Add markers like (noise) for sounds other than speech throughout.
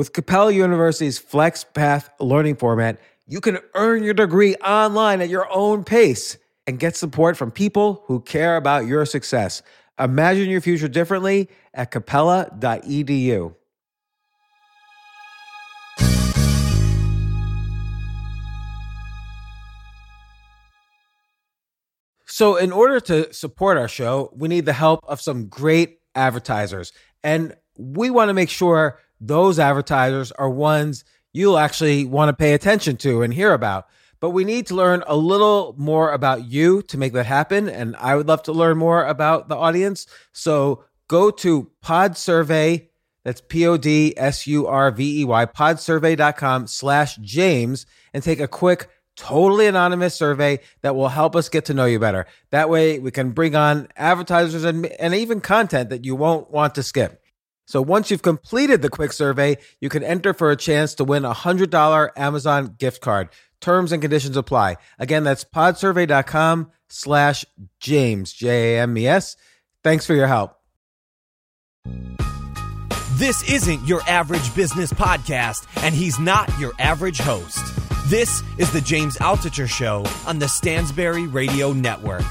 With Capella University's FlexPath learning format, you can earn your degree online at your own pace and get support from people who care about your success. Imagine your future differently at capella.edu. So, in order to support our show, we need the help of some great advertisers. And we want to make sure those advertisers are ones you'll actually want to pay attention to and hear about. But we need to learn a little more about you to make that happen. And I would love to learn more about the audience. So go to Pod Survey. That's P O D S U R V E Y, podsurvey.com slash James, and take a quick, totally anonymous survey that will help us get to know you better. That way we can bring on advertisers and, and even content that you won't want to skip. So once you've completed the quick survey, you can enter for a chance to win a $100 Amazon gift card. Terms and conditions apply. Again, that's podsurvey.com slash James, J-A-M-E-S. Thanks for your help. This isn't your average business podcast, and he's not your average host. This is the James Altucher Show on the Stansberry Radio Network.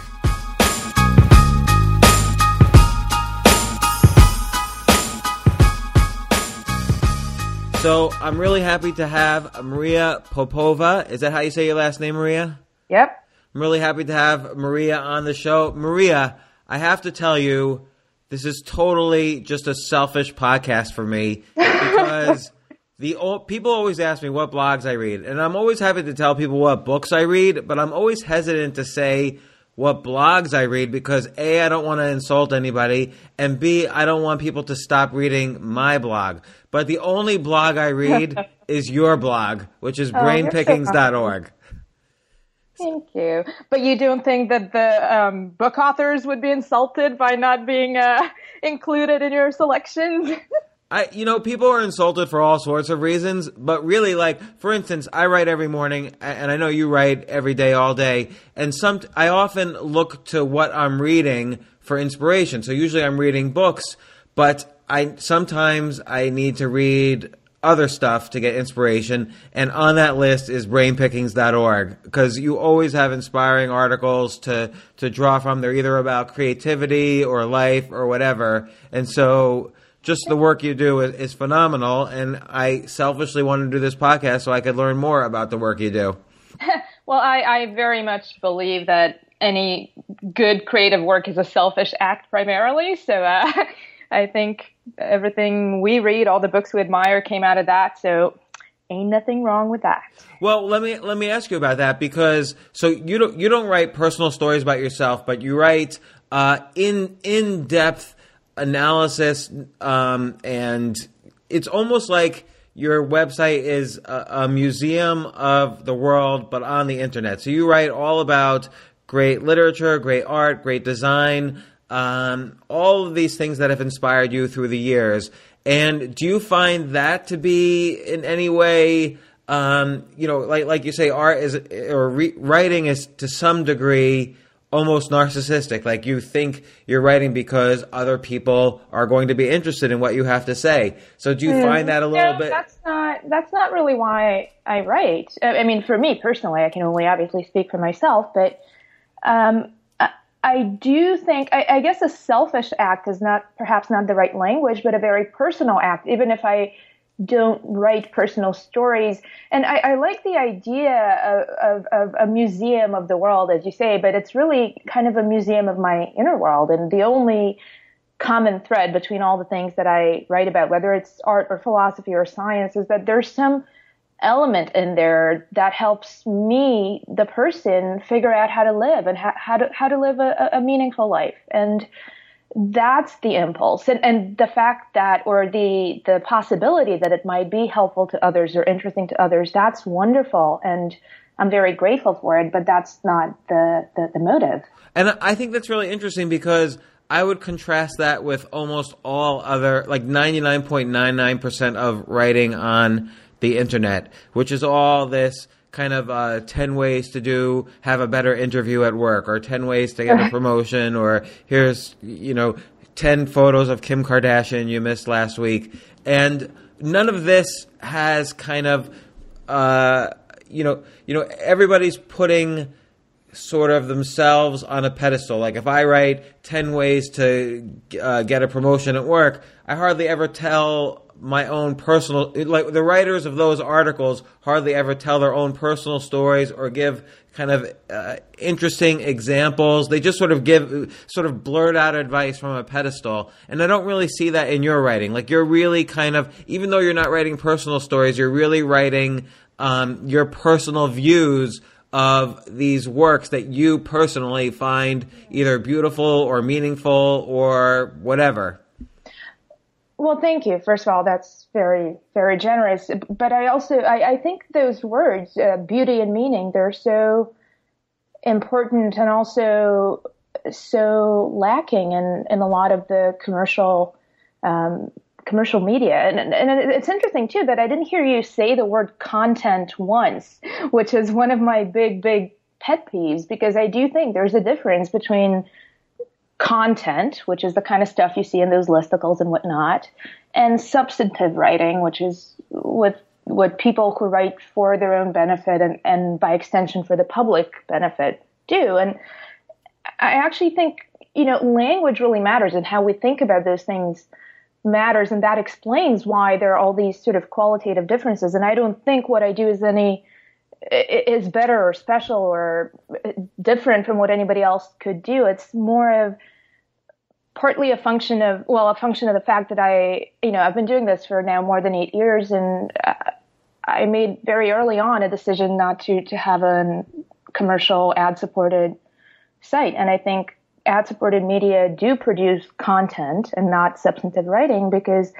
So I'm really happy to have Maria Popova. Is that how you say your last name, Maria? Yep. I'm really happy to have Maria on the show. Maria, I have to tell you, this is totally just a selfish podcast for me (laughs) because the old, people always ask me what blogs I read, and I'm always happy to tell people what books I read, but I'm always hesitant to say what blogs I read because A, I don't want to insult anybody, and B, I don't want people to stop reading my blog. But the only blog I read (laughs) is your blog, which is Oh, brainpickings.org. (laughs) Thank you. But you don't think that the um, book authors would be insulted by not being uh, (laughs) included in your selections? I, you know, people are insulted for all sorts of reasons, but really, like, for instance, I write every morning, and I know you write every day, all day, and some, I often look to what I'm reading for inspiration. So usually I'm reading books, but I, sometimes I need to read other stuff to get inspiration, and on that list is brainpickings.org, because you always have inspiring articles to, to draw from. They're either about creativity or life or whatever, and so, just the work you do is, is phenomenal. And I selfishly wanted to do this podcast so I could learn more about the work you do. (laughs) well, I, I very much believe that any good creative work is a selfish act primarily. So uh, (laughs) I think everything we read, all the books we admire, came out of that. So ain't nothing wrong with that. Well, let me let me ask you about that because so you don't you don't write personal stories about yourself, but you write uh, in in depth analysis, um, and it's almost like your website is a, a museum of the world, but on the internet. So you write all about great literature, great art, great design, um, all of these things that have inspired you through the years. And do you find that to be in any way, um, you know, like like you say, art is or re- writing is to some degree almost narcissistic. Like you think you're writing because other people are going to be interested in what you have to say. So do you mm, find that a little no, bit? That's not that's not really why I write. I mean, for me personally, I can only obviously speak for myself, but. Um, I do think, I, I, guess a selfish act is not perhaps not the right language, but a very personal act, even if I don't write personal stories. And I, I like the idea of, of, of, a museum of the world, as you say, but it's really kind of a museum of my inner world. And the only common thread between all the things that I write about, whether it's art or philosophy or science, is that there's some element in there that helps me, the person, figure out how to live and how, how to how to live a, a, meaningful life. And that's the impulse, and, and the fact that, or the the possibility that it might be helpful to others or interesting to others. That's wonderful, and I'm very grateful for it. But that's not the the, the motive. And I think that's really interesting because. I would contrast that with almost all other, like 99.99% of writing on the internet, which is all this kind of uh, 10 ways to do have a better interview at work or 10 ways to get a promotion or here's you know 10 photos of Kim Kardashian you missed last week and none of this has kind of, uh, you know, you know, everybody's putting sort of themselves on a pedestal. Like if I write 10 ways to uh, get a promotion at work, I hardly ever tell my own personal like the writers of those articles hardly ever tell their own personal stories or give kind of uh, interesting examples. They just sort of give sort of blurt out advice from a pedestal. And i don't really see that in your writing. Like you're really kind of even though you're not writing personal stories you're really writing um, your personal views of these works that you personally find either beautiful or meaningful or whatever. Well, thank you. First of all, that's very, very generous. But I also, I, I think those words, uh, beauty and meaning, they're so important and also so lacking in, in a lot of the commercial um, commercial media. And, and it's interesting too that I didn't hear you say the word content once, which is one of my big, big pet peeves because I do think there's a difference between content, which is the kind of stuff you see in those listicles and whatnot, and substantive writing, which is what what people who write for their own benefit and, and by extension for the public benefit do. And I actually think, you know, language really matters and how we think about those things matters and that explains why there are all these sort of qualitative differences and i don't think what i do is any is better or special or different from what anybody else could do it's more of partly a function of well a function of the fact that i you know i've been doing this for now more than eight years and uh, i made very early on a decision not to to have a commercial ad supported site. And i think ad supported media do produce content and not substantive writing because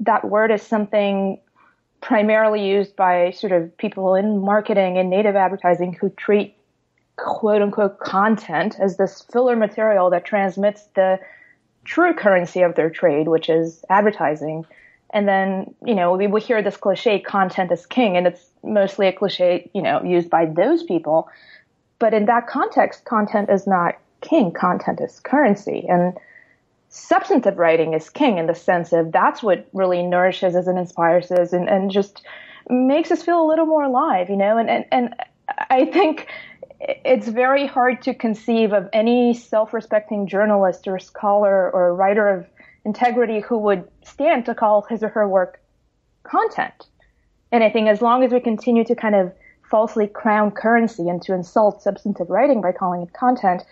that word is something primarily used by sort of people in marketing and native advertising who treat quote unquote content as this filler material that transmits the true currency of their trade, which is advertising. And then, you know, we will hear this cliche, content is king, and it's mostly a cliche, you know, used by those people. But in that context, content is not king. Content is currency. And substantive writing is king in the sense of that's what really nourishes us and inspires us and, and just makes us feel a little more alive, you know? And, and, and I think it's very hard to conceive of any self-respecting journalist or scholar or writer of integrity who would stand to call his or her work content. And I think as long as we continue to kind of falsely crown currency and to insult substantive writing by calling it content,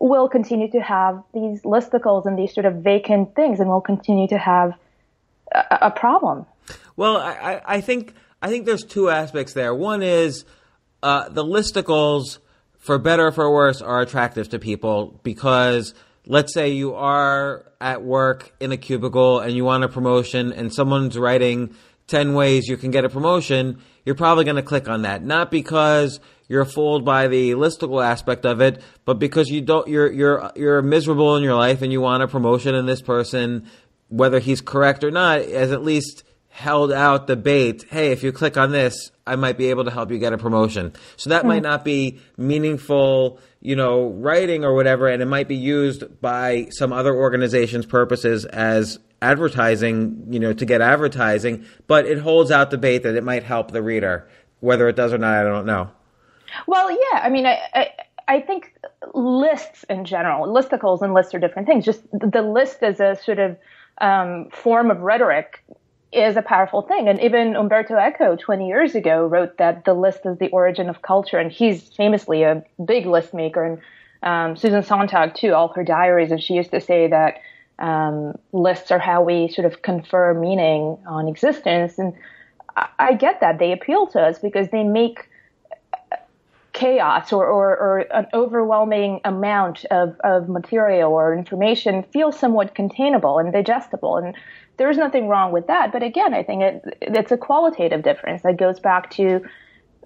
we'll continue to have these listicles and these sort of vacant things, and we'll continue to have a, a problem. Well, I, I, think I think there's two aspects there. One is uh, the listicles, for better or for worse, are attractive to people because let's say you are at work in a cubicle and you want a promotion, and someone's writing 10 ways you can get a promotion, you're probably going to click on that. Not because you're fooled by the listicle aspect of it, but because you don't, you're, you're, you're miserable in your life and you want a promotion and this person, whether he's correct or not, has at least held out the bait. Hey, if you click on this, I might be able to help you get a promotion. So that mm. might not be meaningful, you know, writing or whatever, and it might be used by some other organization's purposes as advertising, you know, to get advertising, but it holds out the bait that it might help the reader. Whether it does or not, I don't know. Well, yeah. I mean, I, I, I think lists in general, listicles and lists are different things. Just the list as a sort of um, form of rhetoric is a powerful thing. And even Umberto Eco 20 years ago wrote that the list is the origin of culture. And he's famously a big list maker. And um, Susan Sontag, too, all her diaries. And she used to say that um, lists are how we sort of confer meaning on existence. And I, I get that. They appeal to us because they make chaos or, or, or, an overwhelming amount of, of material or information feel somewhat containable and digestible. And there's nothing wrong with that. But again, I think it, it's a qualitative difference that goes back to,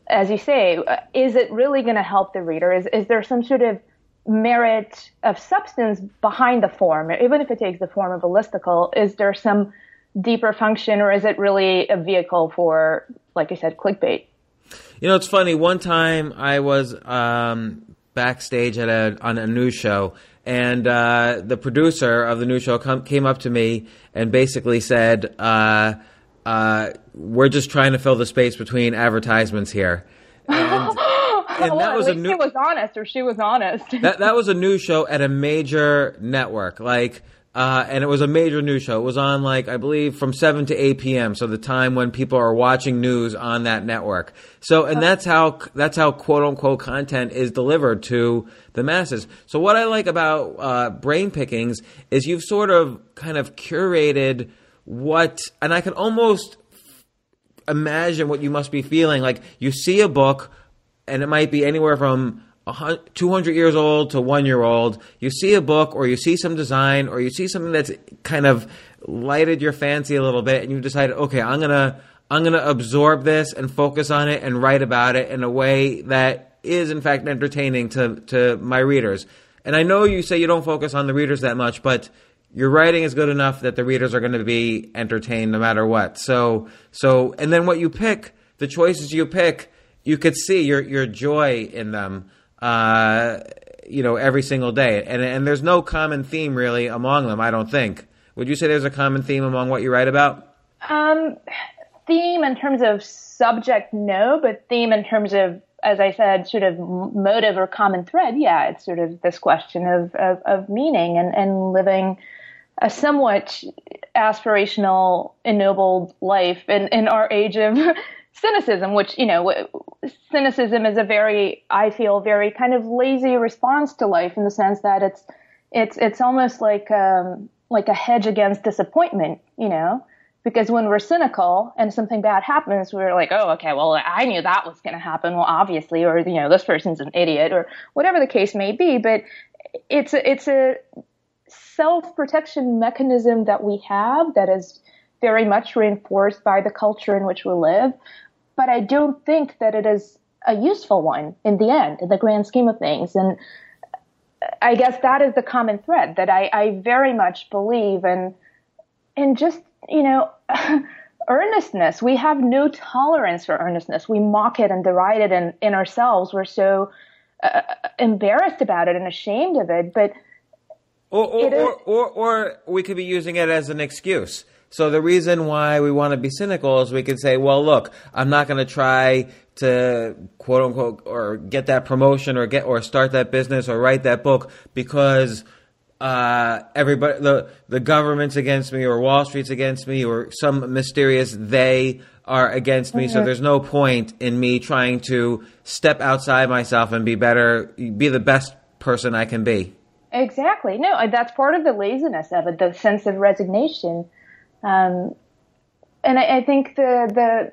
as you say, uh, is it really going to help the reader? Is, is there some sort of merit of substance behind the form, even if it takes the form of a listicle? Is there some deeper function or is it really a vehicle for, like you said, clickbait? You know, it's funny. One time I was um, backstage at a on a news show, and uh, the producer of the news show come, came up to me and basically said, uh, uh, we're just trying to fill the space between advertisements here. (laughs) And, and well, that was a new. He was honest, or she was honest. that that was a news show at a major network, like. Uh, and it was a major news show. It was on like I believe from seven to eight p.m. So the time when people are watching news on that network. So and that's how that's how quote unquote content is delivered to the masses. So what I like about uh, brain pickings is you've sort of kind of curated what, and I can almost imagine what you must be feeling. Like you see a book, and it might be anywhere from 200 years old to one year old. You see a book, or you see some design, or you see something that's kind of lighted your fancy a little bit, and you decide, okay, I'm gonna I'm gonna absorb this and focus on it and write about it in a way that is in fact entertaining to to my readers. And I know you say you don't focus on the readers that much, but your writing is good enough that the readers are going to be entertained no matter what. So, so, and then what you pick, the choices you pick, you could see your your joy in them, uh, you know, every single day. And and there's no common theme really among them. I don't think. Would you say there's a common theme among what you write about? Um, theme in terms of subject, no, but theme in terms of as I said, sort of motive or common thread, yeah, it's sort of this question of, of, of meaning and, and living a somewhat aspirational, ennobled life in, in our age of cynicism, which, you know, cynicism is a very, I feel, very kind of lazy response to life in the sense that it's, it's, it's almost like, um, like a hedge against disappointment, you know, because when we're cynical and something bad happens, we're like, oh, okay, well, I knew that was going to happen. Well, obviously, or, you know, this person's an idiot or whatever the case may be. But it's a, it's a self-protection mechanism that we have that is very much reinforced by the culture in which we live. But I don't think that it is a useful one in the end, in the grand scheme of things. And I guess that is the common thread that I, I very much believe in, in just, you know, (laughs) earnestness. We have no tolerance for earnestness. We mock it and deride it in, in ourselves. We're so uh, embarrassed about it and ashamed of it. But or or, or, or, or we could be using it as an excuse. So the reason why we want to be cynical is we could say, well, look, I'm not going to try to quote unquote or get that promotion or get or start that business or write that book because uh, everybody the the government's against me or Wall Street's against me or some mysterious they are against me. So there's no point in me trying to step outside myself and be better, be the best person I can be. Exactly. No, that's part of the laziness of it, the sense of resignation. Um, and I, I, think the the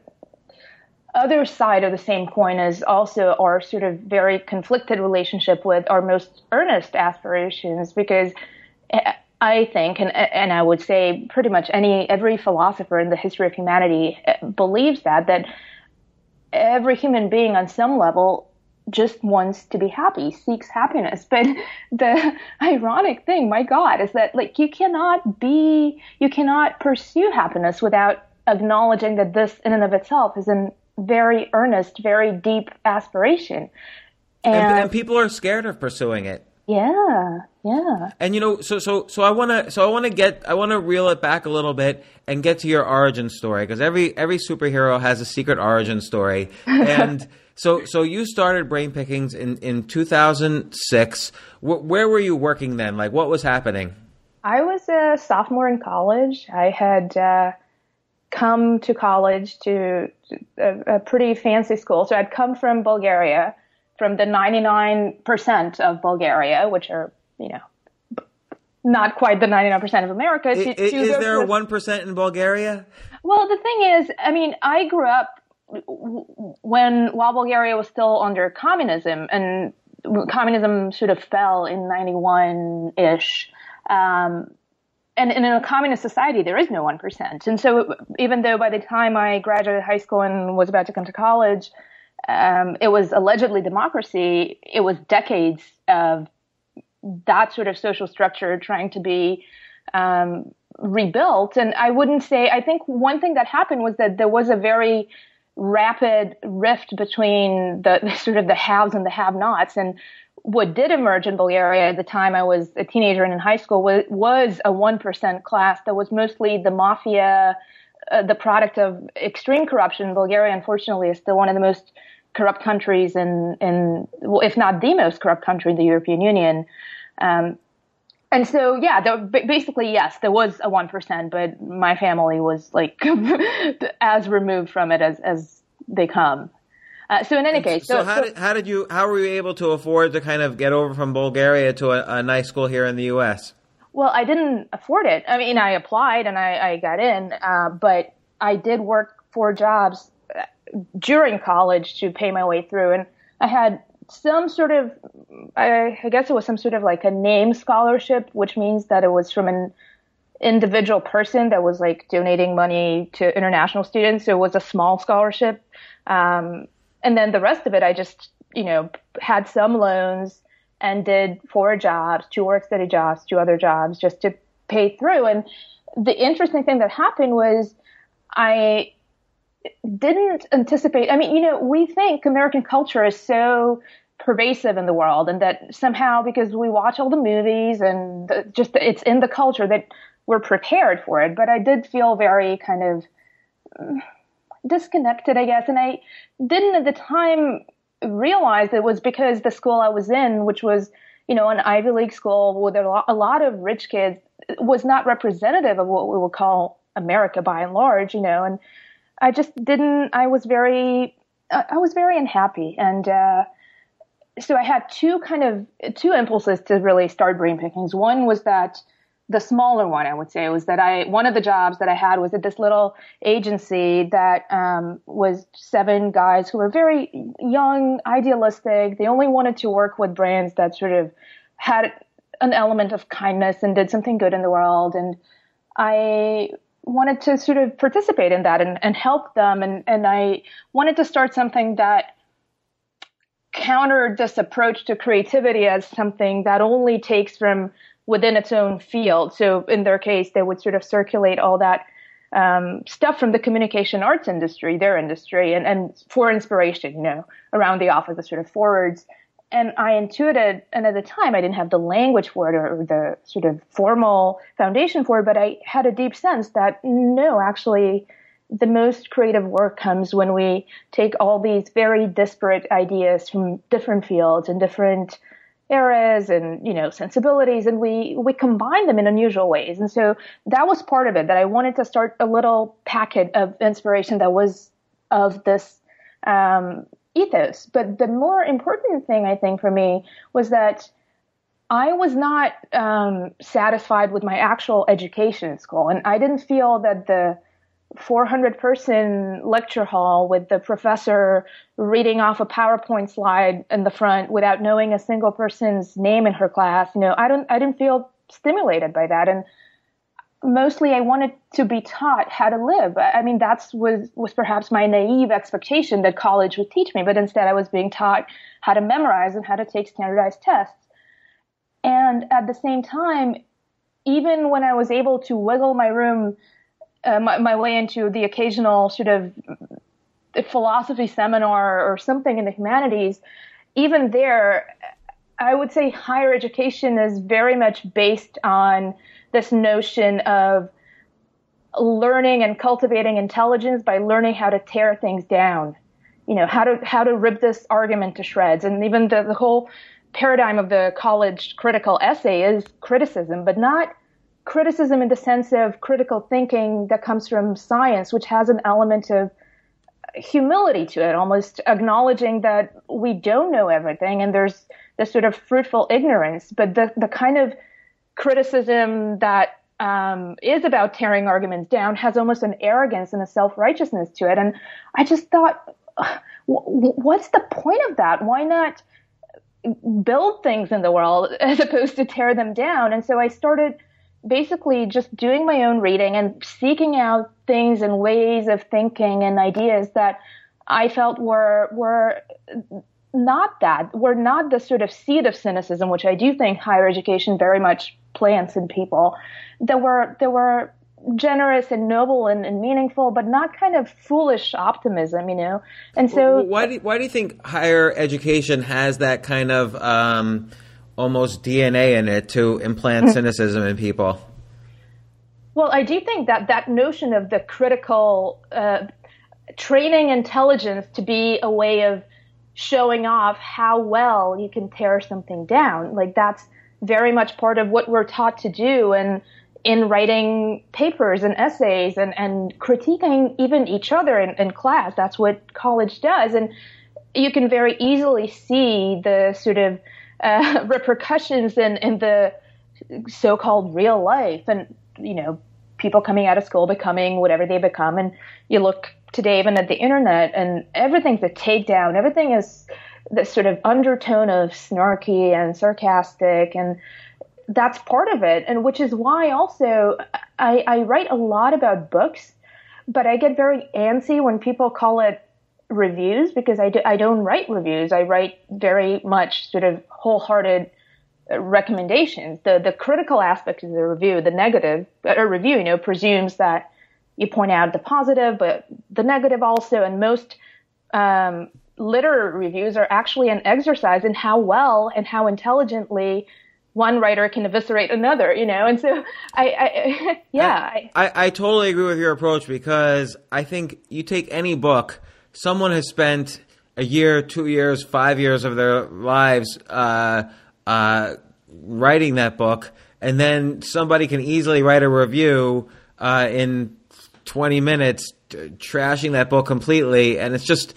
other side of the same coin is also our sort of very conflicted relationship with our most earnest aspirations, because I think, and and I would say pretty much any every philosopher in the history of humanity uh, believes that that every human being on some level just wants to be happy, seeks happiness. (laughs) But the ironic thing, my God, is that like you cannot be, you cannot pursue happiness without acknowledging that this in and of itself is a very earnest, very deep aspiration. And, and, and people are scared of pursuing it. Yeah, yeah. And you know, so so so I want to so I want to get I want to reel it back a little bit and get to your origin story because every every superhero has a secret origin story (laughs) and So, so you started Brain Pickings in, in 2006. W- where were you working then? Like, what was happening? I was a sophomore in college. I had uh, come to college to a, a, pretty fancy school. So I'd come from Bulgaria, from the 99% of Bulgaria, which are, you know, not quite the 99% of America. To, is, is there a 1% in Bulgaria? Well, the thing is, I mean, I grew up when while Bulgaria was still under communism and communism sort of fell in 91 ish. Um, and, and, in a communist society, there is no 1%. And so even though by the time I graduated high school and was about to come to college, um, it was allegedly democracy, it was decades of that sort of social structure trying to be um, rebuilt. And I wouldn't say, I think one thing that happened was that there was a very rapid rift between the, (laughs) the sort of the haves and the have-nots. And what did emerge in Bulgaria at the time I was a teenager and in high school was, was a 1% class that was mostly the mafia, uh, the product of extreme corruption. Bulgaria, unfortunately, is still one of the most corrupt countries in, in well, if not the most corrupt country in the European Union. Um, and so, yeah, there, basically, yes, there was a 1%, but my family was like (laughs) as removed from it as, as they come. Uh, so in any case, so, so how so, did how did you how were you able to afford to kind of get over from Bulgaria to a, a nice school here in the U.S.? Well, I didn't afford it. I mean, I applied and I, I got in, uh, but I did work four jobs uh, during college to pay my way through, and I had some sort of I, I guess it was some sort of like a name scholarship, which means that it was from an individual person that was like donating money to international students. So it was a small scholarship. Um, and then the rest of it, I just, you know, had some loans and did four jobs, two work study jobs, two other jobs just to pay through. And the interesting thing that happened was I didn't anticipate. I mean, you know, we think American culture is so pervasive in the world and that somehow because we watch all the movies and the, just it's in the culture that we're prepared for it. But I did feel very kind of mm, disconnected, I guess. And I didn't at the time realize it was because the school I was in, which was, you know, an Ivy League school with a lot, a lot of rich kids, was not representative of what we would call America by and large, you know. And I just didn't, I was very, I was very unhappy. And, uh, so I had two kind of, two impulses to really start brain pickings. One was that, the smaller one, I would say, was that I one of the jobs that I had was at this little agency that um, was seven guys who were very young, idealistic. They only wanted to work with brands that sort of had an element of kindness and did something good in the world. And I wanted to sort of participate in that and, and help them. And, and I wanted to start something that countered this approach to creativity as something that only takes from within its own field. So in their case, they would sort of circulate all that um, stuff from the communication arts industry, their industry, and, and for inspiration, you know, around the office, the sort of forwards. And I intuited, and at the time I didn't have the language for it or, the sort of formal foundation for it, but I had a deep sense that no, actually, the most creative work comes when we take all these very disparate ideas from different fields and different eras and you know sensibilities and we we combine them in unusual ways. And so that was part of it that i wanted to start a little packet of inspiration that was of this um, ethos but the more important thing i think for me was that i was not um, satisfied with my actual education in school and i didn't feel that the 400 person lecture hall with the professor reading off a PowerPoint slide in the front without knowing a single person's name in her class. You know, I don't, I didn't feel stimulated by that. And mostly I wanted to be taught how to live. I mean, that's was, was perhaps my naive expectation that college would teach me, but instead I was being taught how to memorize and how to take standardized tests. And at the same time, even when I was able to wiggle my room uh, my, my, way into the occasional sort of philosophy seminar or something in the humanities, even there, I would say higher education is very much based on this notion of learning and cultivating intelligence by learning how to tear things down. You know, how to, how to rip this argument to shreds. And even the, the whole paradigm of the college critical essay is criticism, but not criticism in the sense of critical thinking that comes from science, which has an element of humility to it, almost acknowledging that we don't know everything and there's this sort of fruitful ignorance. But the, the kind of criticism that um, is about tearing arguments down has almost an arrogance and a self righteousness to it. And I just thought, (sighs) what's the point of that? Why not build things in the world (laughs) as opposed to tear them down? And so I started basically just doing my own reading and seeking out things and ways of thinking and ideas that I felt were were not that were not the sort of seed of cynicism, which I do think higher education very much plants and people. That were there were generous and noble and, and, meaningful, but not kind of foolish optimism, you know. And so, why do why do you think higher education has that kind of um, almost DNA in it to implant (laughs) cynicism in people? Well, I do think that that notion of the critical uh, training intelligence to be a way of showing off how well you can tear something down, like that's very much part of what we're taught to do and in writing papers and essays and, and critiquing even each other in, in class. That's what college does. And you can very easily see the sort of uh, (laughs) repercussions in, in the so-called real life and, you know, people coming out of school becoming whatever they become. And you look today even at the internet and everything's a takedown. Everything is this sort of undertone of snarky and sarcastic and that's part of it. And which is why also I, I write a lot about books, but I get very antsy when people call it reviews because I, do, I don't write reviews. I write very much sort of wholehearted uh, recommendations. The the critical aspect of the review, the negative a uh, review, you know, presumes that you point out the positive, but the negative also. And most um, literary reviews are actually an exercise in how well and how intelligently one writer can eviscerate another, you know? And so I, I (laughs) yeah. I, I, I, totally agree with your approach because I think you take any book, someone has spent a year, two years, five years of their lives, uh, uh, writing that book, and then somebody can easily write a review, uh, in 20 minutes, trashing that book completely, and it's just,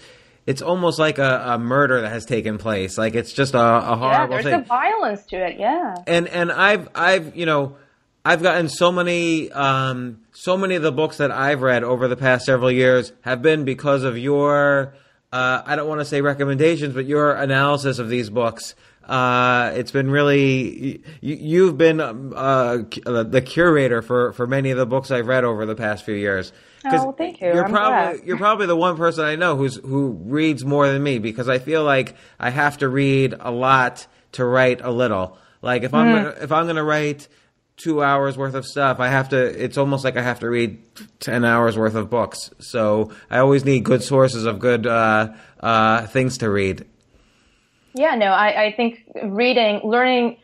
it's almost like a, a, murder that has taken place. Like it's just a, a horrible yeah, there's thing. a violence to it. Yeah. And and I've I've you know I've gotten so many um, so many of the books that I've read over the past several years have been because of your uh, I don't want to say recommendations, but your analysis of these books. Uh, it's been really you, have been uh, the curator for, for many of the books I've read over the past few years. Oh, thank you. You're I'm probably glad. you're probably the one person I know who's who reads more than me because I feel like I have to read a lot to write a little. Like if I'm Mm. gonna, if I'm going to write two hours worth of stuff, I have to. It's almost like I have to read ten hours worth of books. So I always need good sources of good uh, uh, things to read. Yeah, no, I, I think reading, learning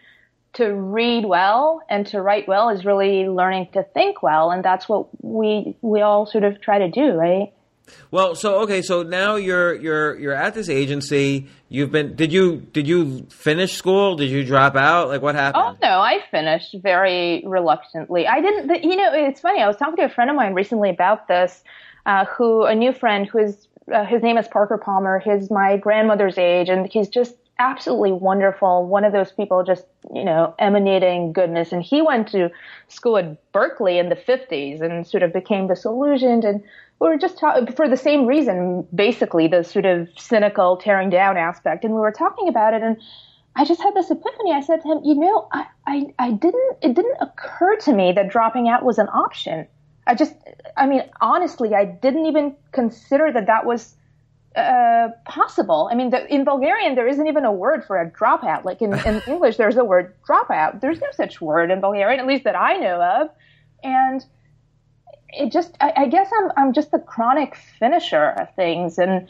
to read well and to write well is really learning to think well, and that's what we we all sort of try to do, right? Well, so okay, so now you're you're you're at this agency. You've been did you did you finish school? Did you drop out? Like what happened? Oh no, I finished very reluctantly. I didn't. The, you know, it's funny. I was talking to a friend of mine recently about this. Uh, who a new friend who is uh, his name is Parker Palmer. He's my grandmother's age, and he's just absolutely wonderful. One of those people just, you know, emanating goodness. And he went to school at Berkeley in the 50s and sort of became disillusioned. And we were just talking for the same reason, basically, the sort of cynical tearing down aspect. And we were talking about it. And I just had this epiphany. I said to him, you know, I, I, I didn't, it didn't occur to me that dropping out was an option. I just, I mean, honestly, I didn't even consider that that was uh, possible. I mean, the, in Bulgarian, there isn't even a word for a dropout. Like in, in (laughs) English, there's a word dropout. There's no such word in Bulgarian, at least that I know of. And it just, I, I guess I'm, I'm just a chronic finisher of things. And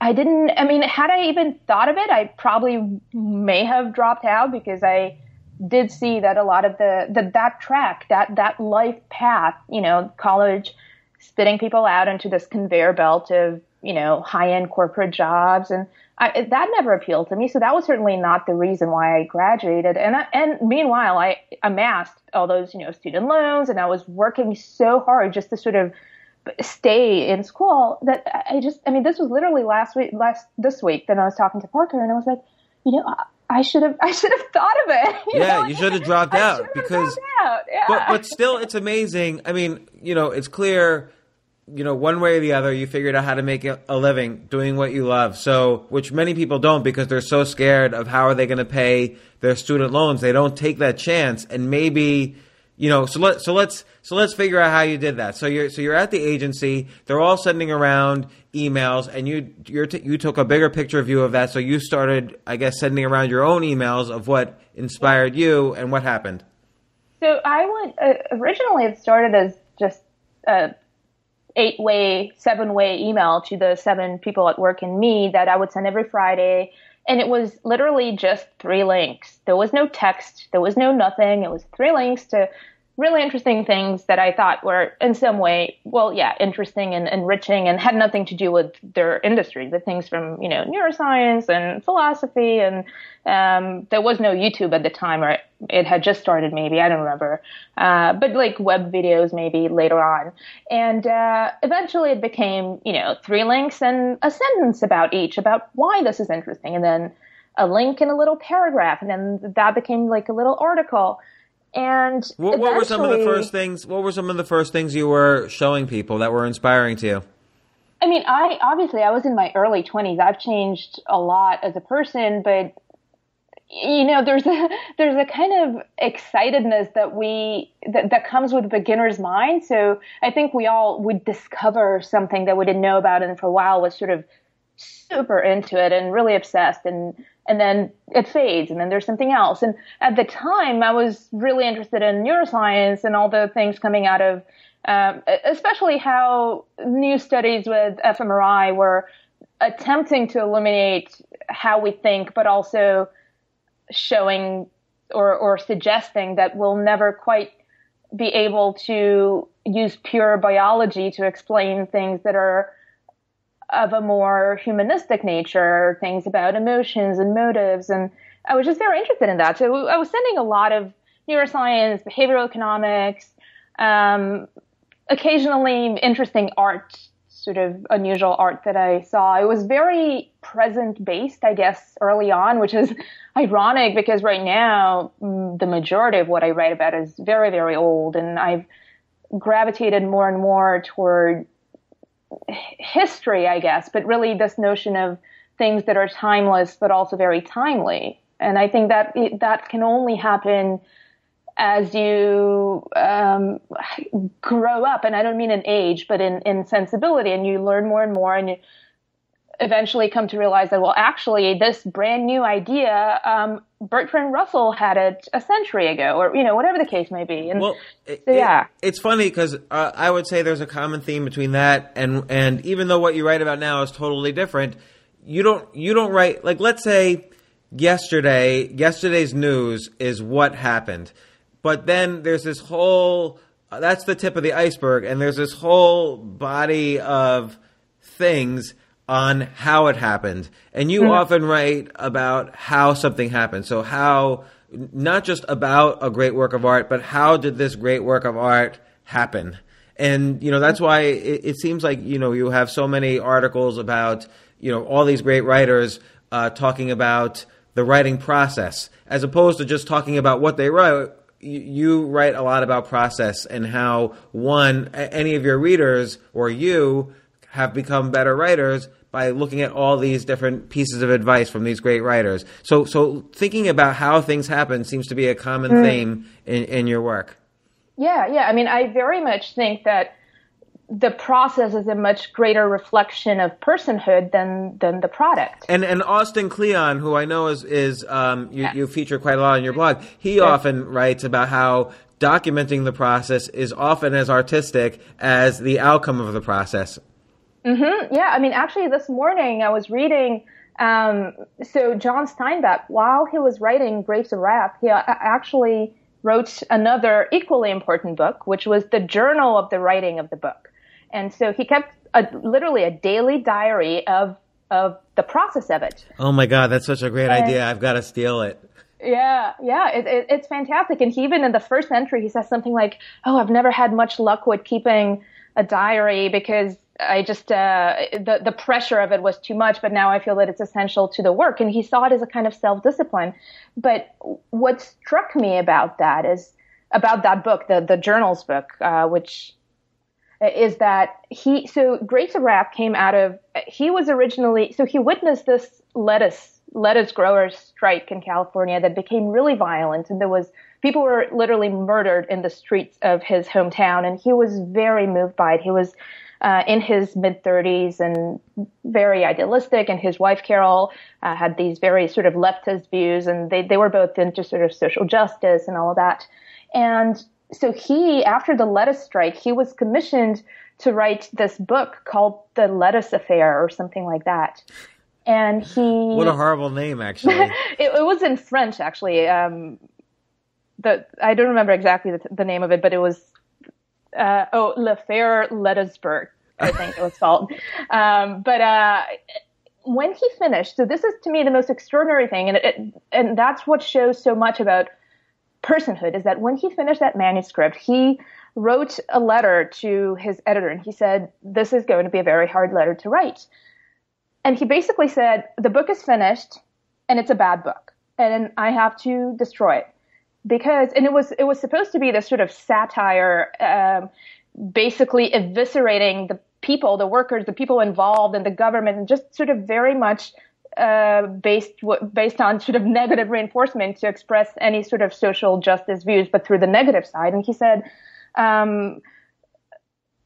I didn't, I mean, had I even thought of it, I probably may have dropped out because I did see that a lot of the, the that track, that, that life path, you know, college, spitting people out into this conveyor belt of you know, high end corporate jobs. And I, that never appealed to me. So that was certainly not the reason why I graduated. And, I, and meanwhile, I amassed all those, you know, student loans and I was working so hard just to sort of stay in school that I just, I mean, this was literally last week, last, this week that I was talking to Parker and I was like, you know, I should have, I should have thought of it. (laughs) You yeah, know? you should have dropped (laughs) out because, dropped out. Yeah. but, but still it's amazing. I mean, you know, it's clear you know, one way or the other, you figured out how to make a living doing what you love. So, which many people don't because they're so scared of how are they going to pay their student loans. They don't take that chance. And maybe, you know, so let so let's so let's figure out how you did that. So you're so you're at the agency. They're all sending around emails, and you you t- you took a bigger picture view of that. So you started, I guess, sending around your own emails of what inspired you and what happened. So I went uh, originally. It started as just. Uh, eight way, seven way email to the seven people at work and me that I would send every Friday. And it was literally just three links. There was no text. There was no nothing. It was three links to really interesting things that I thought were in some way, well, yeah, interesting and enriching and had nothing to do with their industry. The things from, you know, neuroscience and philosophy. And um, there was no YouTube at the time, or it had just started maybe. I don't remember. Uh, but like web videos maybe later on. And uh, eventually it became, you know, three links and a sentence about each, about why this is interesting. And then a link and a little paragraph. And then that became like a little article. And what, what were some of the first things? What were some of the first things you were showing people that were inspiring to you? I mean, I obviously I was in my early twenties. I've changed a lot as a person, but you know, there's a (laughs) there's a kind of excitedness that we that, that comes with a beginner's mind. So I think we all would discover something that we didn't know about, and for a while was sort of super into it and really obsessed and and then it fades and then there's something else. And at the time, I was really interested in neuroscience and all the things coming out of, um, especially how new studies with fMRI were attempting to illuminate how we think, but also showing or, or suggesting that we'll never quite be able to use pure biology to explain things that are of a more humanistic nature, things about emotions and motives. And I was just very interested in that. So I was sending a lot of neuroscience, behavioral economics, um, occasionally interesting art, sort of unusual art that I saw. It was very present based, I guess, early on, which is (laughs) ironic because right now mm, the majority of what I write about is very, very old. And I've gravitated more and more toward history, I guess, but really this notion of things that are timeless but also very timely. And I think that that can only happen as you um, grow up, and I don't mean in age, but in, in sensibility, and you learn more and more, and you, eventually come to realize that, well, actually, this brand new idea, um, Bertrand Russell had it a century ago, or, you know, whatever the case may be. And well, it, so, yeah. It, it's funny because uh, I would say there's a common theme between that and, and even though what you write about now is totally different, you don't, you don't write, like, let's say yesterday, yesterday's news is what happened. But then there's this whole, uh, that's the tip of the iceberg, and there's this whole body of things on how it happened. And you mm-hmm. often write about how something happened. So how not just about a great work of art, but how did this great work of art happen? And you know that's why it, it seems like you know you have so many articles about you know all these great writers uh, talking about the writing process as opposed to just talking about what they write. You write a lot about process and how one any of your readers or you have become better writers by looking at all these different pieces of advice from these great writers. So, so thinking about how things happen seems to be a common mm. theme in, in your work. Yeah, yeah. I mean, I very much think that the process is a much greater reflection of personhood than than the product. And and Austin Kleon, who I know is is um, you, you feature quite a lot on your blog, he often writes about how documenting the process is often as artistic as the outcome of the process. Mm-hmm. Yeah, I mean, actually, this morning I was reading. Um, so John Steinbeck, while he was writing Grapes of Wrath, he actually wrote another equally important book, which was the journal of the writing of the book. And so he kept a, literally a daily diary of of the process of it. Oh my God, that's such a great and, idea! I've got to steal it. Yeah, yeah, it, it, it's fantastic. And he even in the first entry, he says something like, "Oh, I've never had much luck with keeping a diary because I just uh, the the pressure of it was too much, but now I feel that it's essential to the work. And he saw it as a kind of self discipline. But what struck me about that is about that book, the the journals book, uh, which is that he so Grapes of Wrath came out of he was originally so he witnessed this lettuce lettuce growers strike in California that became really violent, and there was people were literally murdered in the streets of his hometown, and he was very moved by it. He was uh, in his mid 30s and very idealistic. And his wife, Carol, uh, had these very sort of leftist views, and they, they were both into sort of social justice and all of that. And so he, after the lettuce strike, he was commissioned to write this book called The Lettuce Affair or something like that. And he. What a horrible name, actually. (laughs) it, it, was in French, actually. Um, the I don't remember exactly the, the name of it, but it was uh, oh L'Affaire Lettuceberg, I think it was called. Um, but uh, when he finished, so this is to me the most extraordinary thing, and it, and that's what shows so much about personhood is that when he finished that manuscript, he wrote a letter to his editor, and he said, "This is going to be a very hard letter to write." And he basically said, "The book is finished, and it's a bad book, and I have to destroy it." Because and it was it was supposed to be this sort of satire um, basically eviscerating the people the workers the people involved in the government and just sort of very much uh, based based on sort of (laughs) negative reinforcement to express any sort of social justice views but through the negative side. And he said um,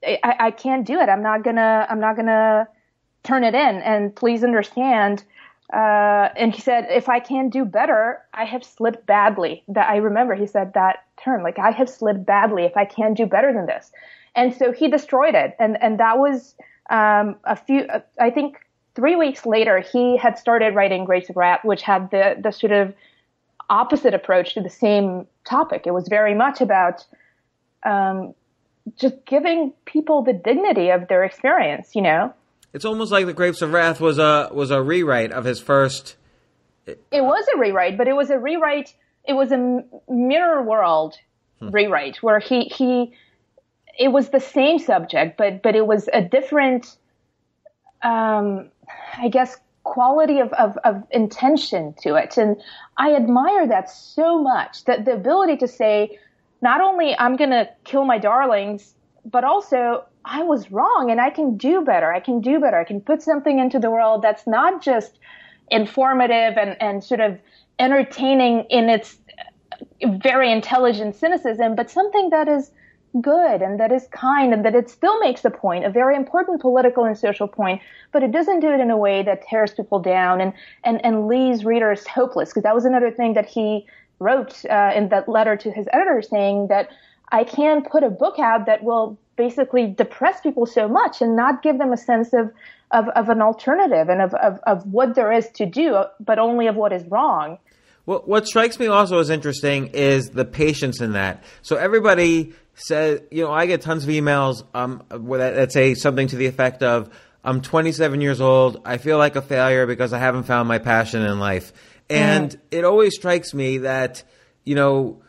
I, I can't do it. I'm not gonna i'm not gonna turn it in. And please understand uh, and he said, if I can do better, I have slipped badly. That I remember he said that term, like I have slipped badly. If I can do better than this, and so he destroyed it. And and that was um, a few. Uh, I think three weeks later, he had started writing Grapes of Wrath, which had the the sort of opposite approach to the same topic. It was very much about um, just giving people the dignity of their experience. You know. It's almost like the Grapes of Wrath was a was a rewrite of his first. It was a rewrite, but it was a rewrite. It was a mirror world hmm. rewrite where he he. It was the same subject, but but it was a different. Um, I guess quality of, of, of intention to it. And I admire that so much that the ability to say, not only I'm going to kill my darlings, but also I was wrong and I can do better. I can do better. I can put something into the world that's not just informative and, and sort of entertaining in its very intelligent cynicism, but something that is good and that is kind and that it still makes a point, a very important political and social point, but it doesn't do it in a way that tears people down and, and, and leaves readers hopeless. Because that was another thing that he wrote uh, in that letter to his editor saying that I can put a book out that will basically depress people so much and not give them a sense of, of, of an alternative and of, of, of what there is to do, but only of what is wrong. Well, what strikes me also as interesting is the patience in that. So everybody says, you know, I get tons of emails um, that say something to the effect of, I'm 27 years old. I feel like a failure because I haven't found my passion in life. And mm. it always strikes me that, you know,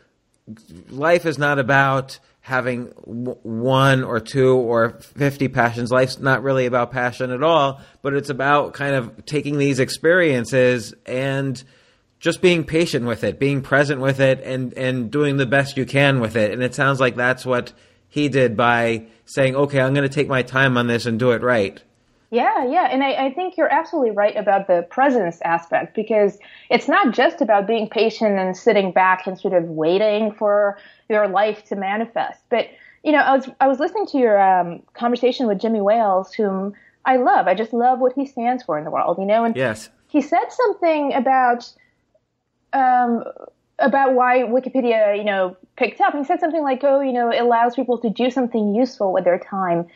life is not about having one or two or 50 passions. Life's not really about passion at all, but it's about kind of taking these experiences and just being patient with it, being present with it and, and doing the best you can with it. And it sounds like that's what he did by saying, okay, I'm going to take my time on this and do it right. Yeah, yeah. And I, I, think you're absolutely right about the presence aspect because it's not just about being patient and sitting back and sort of waiting for your life to manifest. But, you know, I was, I was listening to your um, conversation with Jimmy Wales, whom I love. I just love what he stands for in the world, you know? And yes. he said something about, um, about why Wikipedia, you know, picked up. He said something like, oh, you know, it allows people to do something useful with their time.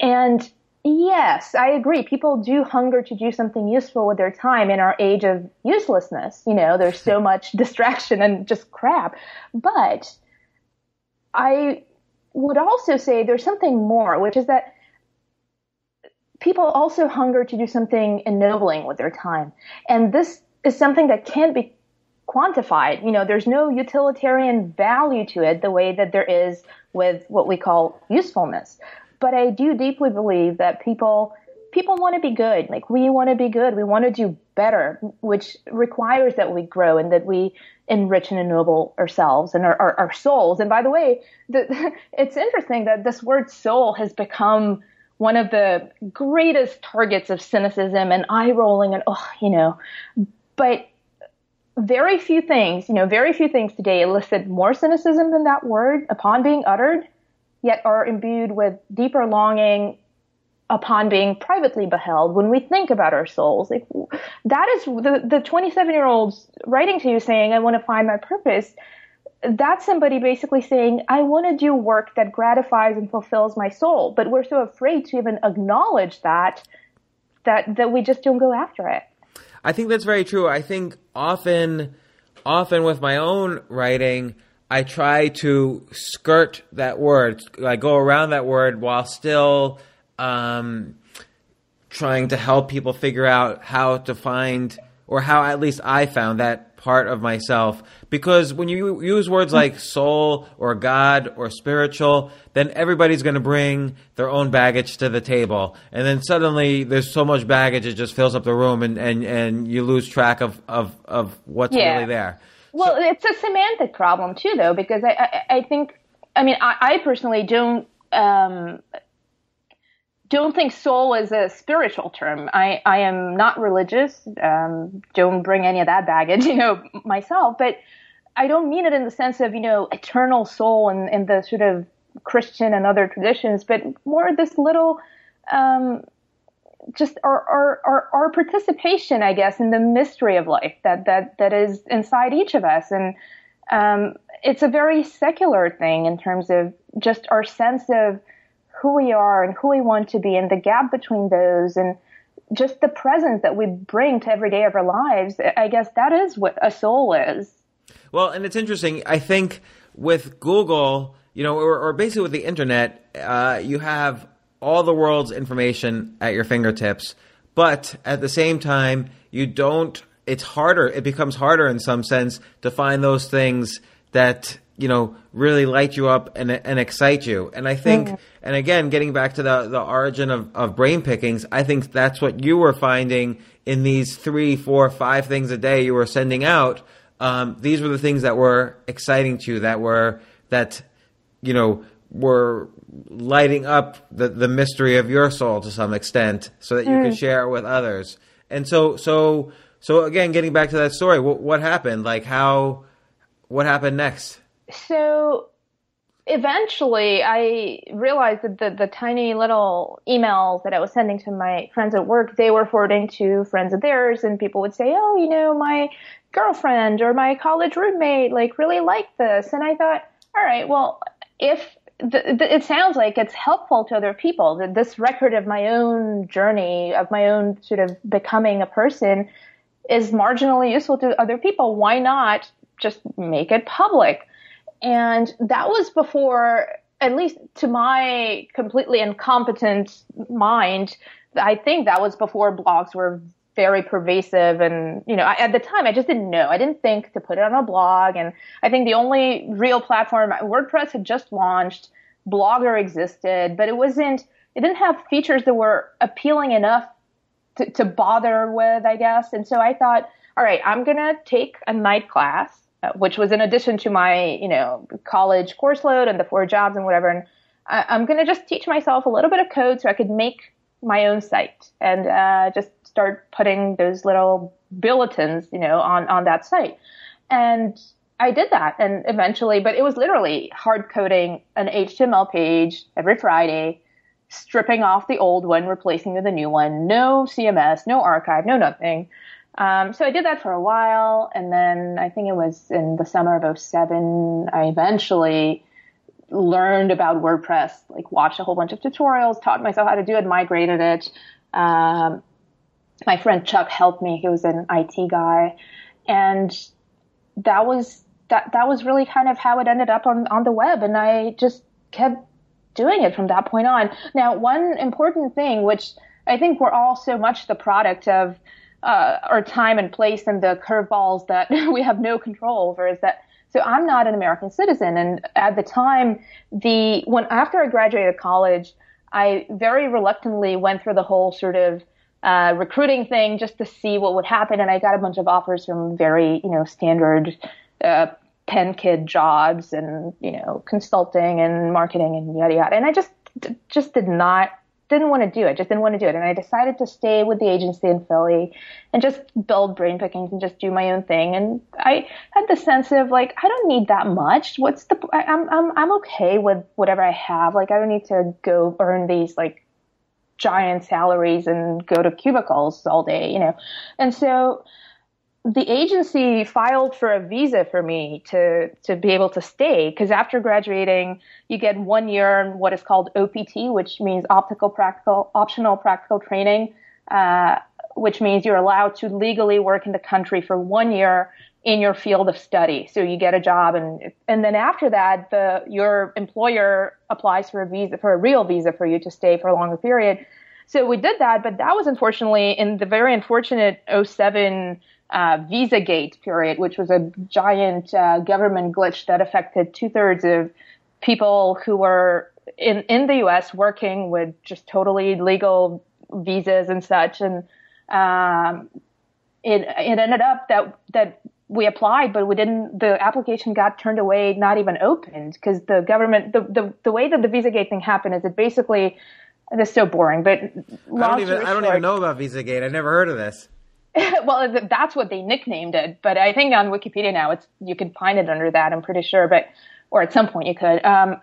And Yes, I agree. People do hunger to do something useful with their time in our age of uselessness. You know, there's so (laughs) much distraction and just crap. But I would also say there's something more, which is that people also hunger to do something ennobling with their time. And this is something that can't be quantified. You know, there's no utilitarian value to it the way that there is with what we call usefulness. But I do deeply believe that people people want to be good. Like we want to be good. We want to do better, which requires that we grow and that we enrich and ennoble ourselves and our, our, our souls. And by the way, the, (laughs) it's interesting that this word soul has become one of the greatest targets of cynicism and eye rolling and, oh, you know, but very few things, you know, very few things today elicit more cynicism than that word upon being uttered yet are imbued with deeper longing upon being privately beheld when we think about our souls. Like, that is the, the 27 year olds writing to you saying, I want to find my purpose. That's somebody basically saying, I want to do work that gratifies and fulfills my soul. But we're so afraid to even acknowledge that, that, that we just don't go after it. I think that's very true. I think often, often with my own writing, I try to skirt that word, like go around that word while still um, trying to help people figure out how to find, or how at least I found that part of myself. Because when you use words like soul or God or spiritual, then everybody's going to bring their own baggage to the table. And then suddenly there's so much baggage, it just fills up the room and, and, and you lose track of, of, of what's Yeah. really there. Well, it's a semantic problem too, though, because I, I, I think, I mean, I, I personally don't um, don't think soul is a spiritual term. I, I am not religious. Um, don't bring any of that baggage, (laughs) you know, myself. But I don't mean it in the sense of you know eternal soul and in, the sort of Christian and other traditions, but more this little. Um, just our, our, our, our participation, I guess, in the mystery of life that, that, that is inside each of us. And, um, it's a very secular thing in terms of just our sense of who we are and who we want to be and the gap between those and just the presence that we bring to every day of our lives. I guess that is what a soul is. Well, and it's interesting. I think with Google, you know, or, or basically with the internet, uh, you have all the world's information at your fingertips, but at the same time, you don't. It's harder. It becomes harder in some sense to find those things that you know really light you up and and excite you. And I think, and again, getting back to the the origin of of brain pickings, I think that's what you were finding in these three, four, five things a day you were sending out. Um, these were the things that were exciting to you, that were that you know were lighting up the, the mystery of your soul to some extent so that you can hmm. share it with others. And so so so again getting back to that story what, what happened? Like how what happened next? So eventually I realized that the, the tiny little emails that I was sending to my friends at work, they were forwarding to friends of theirs and people would say, Oh, you know, my girlfriend or my college roommate like really liked this. And I thought, all right, well, if it sounds like it's helpful to other people that this record of my own journey of my own sort of becoming a person is marginally useful to other people. Why not just make it public? And that was before, at least to my completely incompetent mind, I think that was before blogs were very pervasive. And, you know, I, at the time, I just didn't know. I didn't think to put it on a blog. And I think the only real platform, WordPress had just launched, Blogger existed, but it wasn't, it didn't have features that were appealing enough to, to bother with, I guess. And so I thought, all right, I'm going to take a night class uh, which was in addition to my, you know, college course load and the four jobs and whatever. And I, I'm going to just teach myself a little bit of code so I could make my own site and uh, just start putting those little bulletins, you know, on on that site. And I did that, and eventually, but it was literally hard coding an HTML page every Friday, stripping off the old one, replacing with a new one. No CMS, no archive, no nothing. Um, so I did that for a while, and then I think it was in the summer of 07, I eventually learned about WordPress, like watched a whole bunch of tutorials, taught myself how to do it, migrated it. Um, my friend Chuck helped me. He was an IT guy, and that was that that was really kind of how it ended up on on the web. And I just kept doing it from that point on. Now, one important thing, which I think we're all so much the product of uh, our time and place and the curveballs that (laughs) we have no control over, is that so I'm not an American citizen, and at the time, the when after I graduated college, I very reluctantly went through the whole sort of uh, recruiting thing just to see what would happen, and I got a bunch of offers from very you know standard uh, pen kid jobs and you know consulting and marketing and yada yada, and I just just did not didn't want to do it. Just didn't want to do it. And I decided to stay with the agency in Philly and just build brain pickings and just do my own thing. And I had the sense of like, I don't need that much. What's the, I, I'm, I'm, I'm okay with whatever I have. Like, I don't need to go earn these like giant salaries and go to cubicles all day, you know? And so, the agency filed for a visa for me to to be able to stay because after graduating you get one year in what is called OPT, which means optical practical optional practical training, uh, which means you're allowed to legally work in the country for one year in your field of study. So you get a job and and then after that the your employer applies for a visa for a real visa for you to stay for a longer period. So we did that, but that was unfortunately in the very unfortunate 07 uh, visa gate period, which was a giant uh, government glitch that affected two thirds of people who were in, in the U.S. working with just totally legal visas and such. And, um, it, it ended up that, that we applied, but we didn't, the application got turned away, not even opened because the government, the, the, the way that the visa gate thing happened is it basically, this is so boring, but I don't even, I don't even know about VisaGate. I never heard of this. (laughs) well, that's what they nicknamed it, but I think on Wikipedia now it's you can find it under that. I'm pretty sure, but or at some point you could. Um,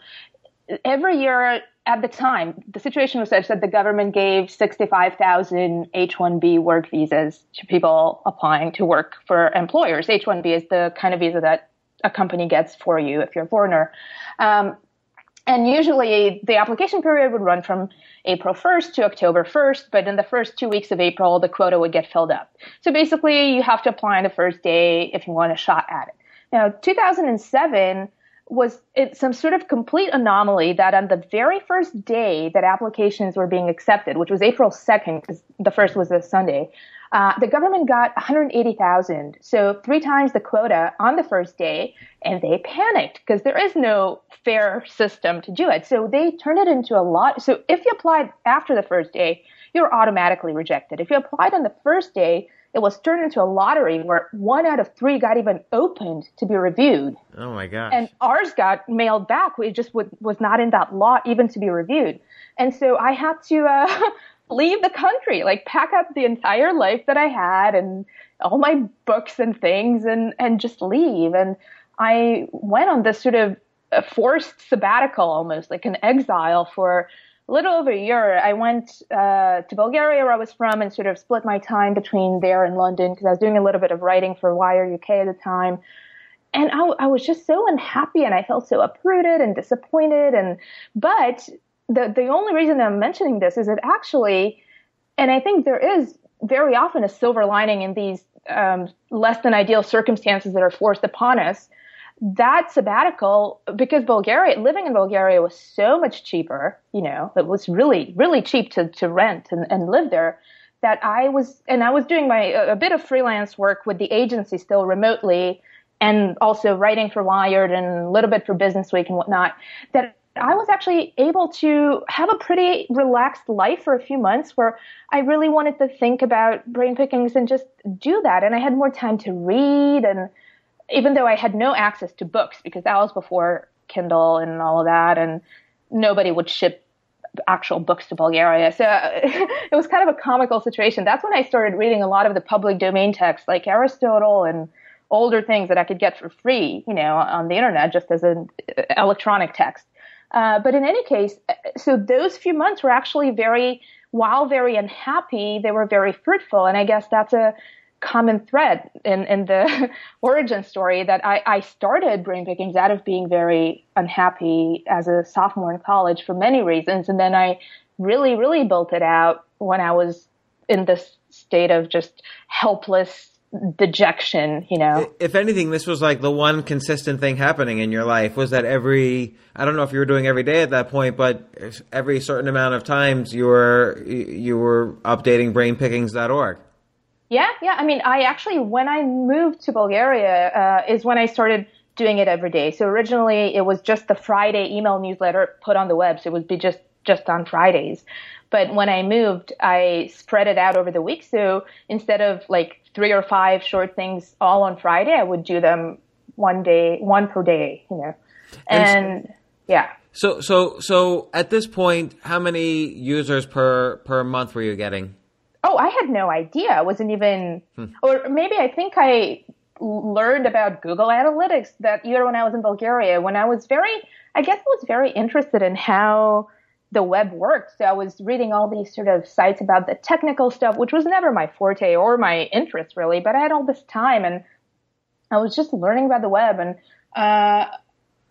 every year at the time, the situation was such that the government gave 65,000 H-1B work visas to people applying to work for employers. H-1B is the kind of visa that a company gets for you if you're a foreigner. Um, and usually the application period would run from April 1st to October 1st, but in the first two weeks of April, the quota would get filled up. So basically, you have to apply on the first day if you want a shot at it. Now, 2007 was some sort of complete anomaly that on the very first day that applications were being accepted, which was April 2nd, because the first was a Sunday, uh, the government got 180,000, so three times the quota on the first day, and they panicked because there is no fair system to do it. So they turned it into a lot. So if you applied after the first day, you're automatically rejected. If you applied on the first day, it was turned into a lottery where one out of three got even opened to be reviewed. Oh my gosh. And ours got mailed back. We just would, was not in that lot even to be reviewed. And so I had to, uh, (laughs) leave the country, like pack up the entire life that I had and all my books and things and, and just leave. And I went on this sort of forced sabbatical almost, like an exile for a little over a year. I went uh, to Bulgaria, where I was from, and sort of split my time between there and London because I was doing a little bit of writing for Wired UK at the time. And I, I was just so unhappy, and I felt so uprooted and disappointed. And but the the only reason I'm mentioning this is that actually, and I think there is very often a silver lining in these um, less than ideal circumstances that are forced upon us. That sabbatical, because Bulgaria, living in Bulgaria was so much cheaper, you know, it was really, really cheap to, to rent and, and live there that I was, and I was doing my, a bit of freelance work with the agency still remotely and also writing for Wired and a little bit for Business Week and whatnot, that I was actually able to have a pretty relaxed life for a few months where I really wanted to think about brain pickings and just do that. And I had more time to read. And even though I had no access to books because that was before Kindle and all of that, and nobody would ship actual books to Bulgaria. So (laughs) it was kind of a comical situation. That's when I started reading a lot of the public domain texts like Aristotle and older things that I could get for free, you know, on the internet just as an uh, electronic text. Uh, but in any case, uh, so those few months were actually very, while very unhappy, they were very fruitful. And I guess that's a common thread in, in the (laughs) origin story that I, I started brain pickings out of being very unhappy as a sophomore in college for many reasons. And then I really, really built it out when I was in this state of just helpless dejection, you know. If anything, this was like the one consistent thing happening in your life was that every I don't know if you were doing every day at that point, but every certain amount of times you were you were updating brainpickings.org. Yeah, yeah. I mean, I actually when I moved to Bulgaria uh, is when I started doing it every day. So originally it was just the Friday email newsletter put on the web, so it would be just just on Fridays. But when I moved, I spread it out over the week. So instead of like three or five short things all on Friday, I would do them one day, one per day, you know. And, and yeah. So so so at this point, how many users per per month were you getting? Oh, I had no idea. I wasn't even, hmm. or maybe I think I learned about Google Analytics that year when I was in Bulgaria. When I was very, I guess I was very interested in how the web worked. So I was reading all these sort of sites about the technical stuff, which was never my forte or my interest really, but I had all this time and I was just learning about the web and, uh,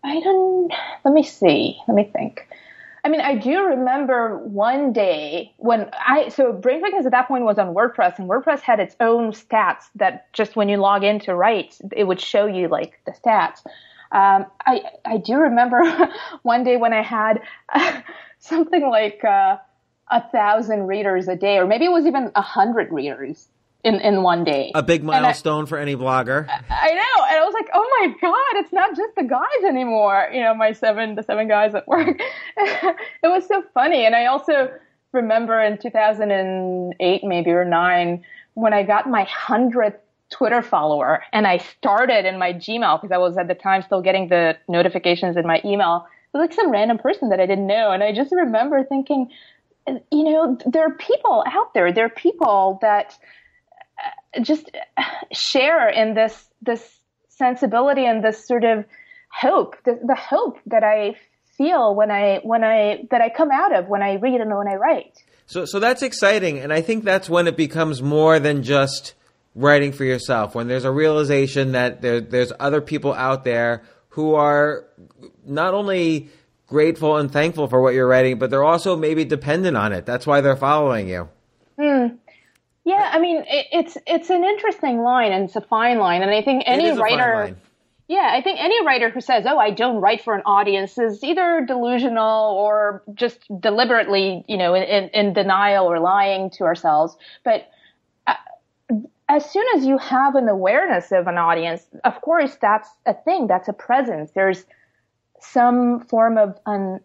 I don't, let me see, let me think. I mean, I do remember one day when I, so Brain Pickings at that point was on WordPress and WordPress had its own stats that just when you log in to write, it would show you like the stats. Um, I, I do remember (laughs) one day when I had (laughs) (laughs) something like, uh, a thousand readers a day, or maybe it was even a hundred readers in, in one day. A big milestone I, for any blogger. I know. And I was like, oh my God, it's not just the guys anymore. You know, my seven, the seven guys at work. (laughs) it was so funny. And I also remember in 2008, maybe or nine, when I got my hundredth Twitter follower and I started in my Gmail because I was at the time still getting the notifications in my email. Was like some random person that I didn't know. And I just remember thinking, you know, there are people out there, there are people that, uh, just share in this this sensibility and this sort of hope, the, the hope that I feel when I when I that I come out of when I read and when I write. So so that's exciting, and I think that's when it becomes more than just writing for yourself. When there's a realization that there, there's other people out there who are not only grateful and thankful for what you're writing, but they're also maybe dependent on it. That's why they're following you. Hmm. Yeah, I mean, it, it's it's an interesting line and it's a fine line, and I think any writer. Yeah, I think any writer who says, "Oh, I don't write for an audience," is either delusional or just deliberately, you know, in, in denial or lying to ourselves. But as soon as you have an awareness of an audience, of course, that's a thing. That's a presence. There's some form of an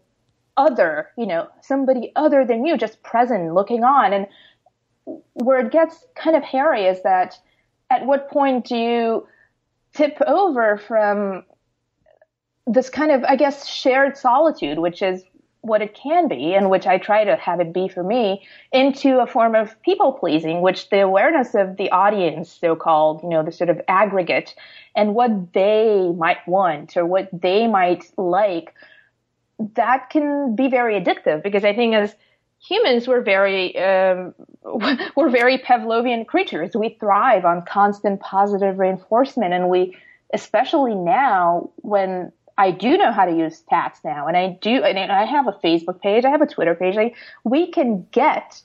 other, you know, somebody other than you, just present, looking on, and where it gets kind of hairy is that at what point do you tip over from this kind of, I guess, shared solitude, which is what it can be, and which I try to have it be for me, into a form of people pleasing, which the awareness of the audience, so called, you know, the sort of aggregate, and what they might want or what they might like, that can be very addictive because I think as humans we're very um, (laughs) we're very Pavlovian creatures. We thrive on constant positive reinforcement, and we, especially now when I do know how to use stats now, and I do, and I have a Facebook page, I have a Twitter page. Like we can get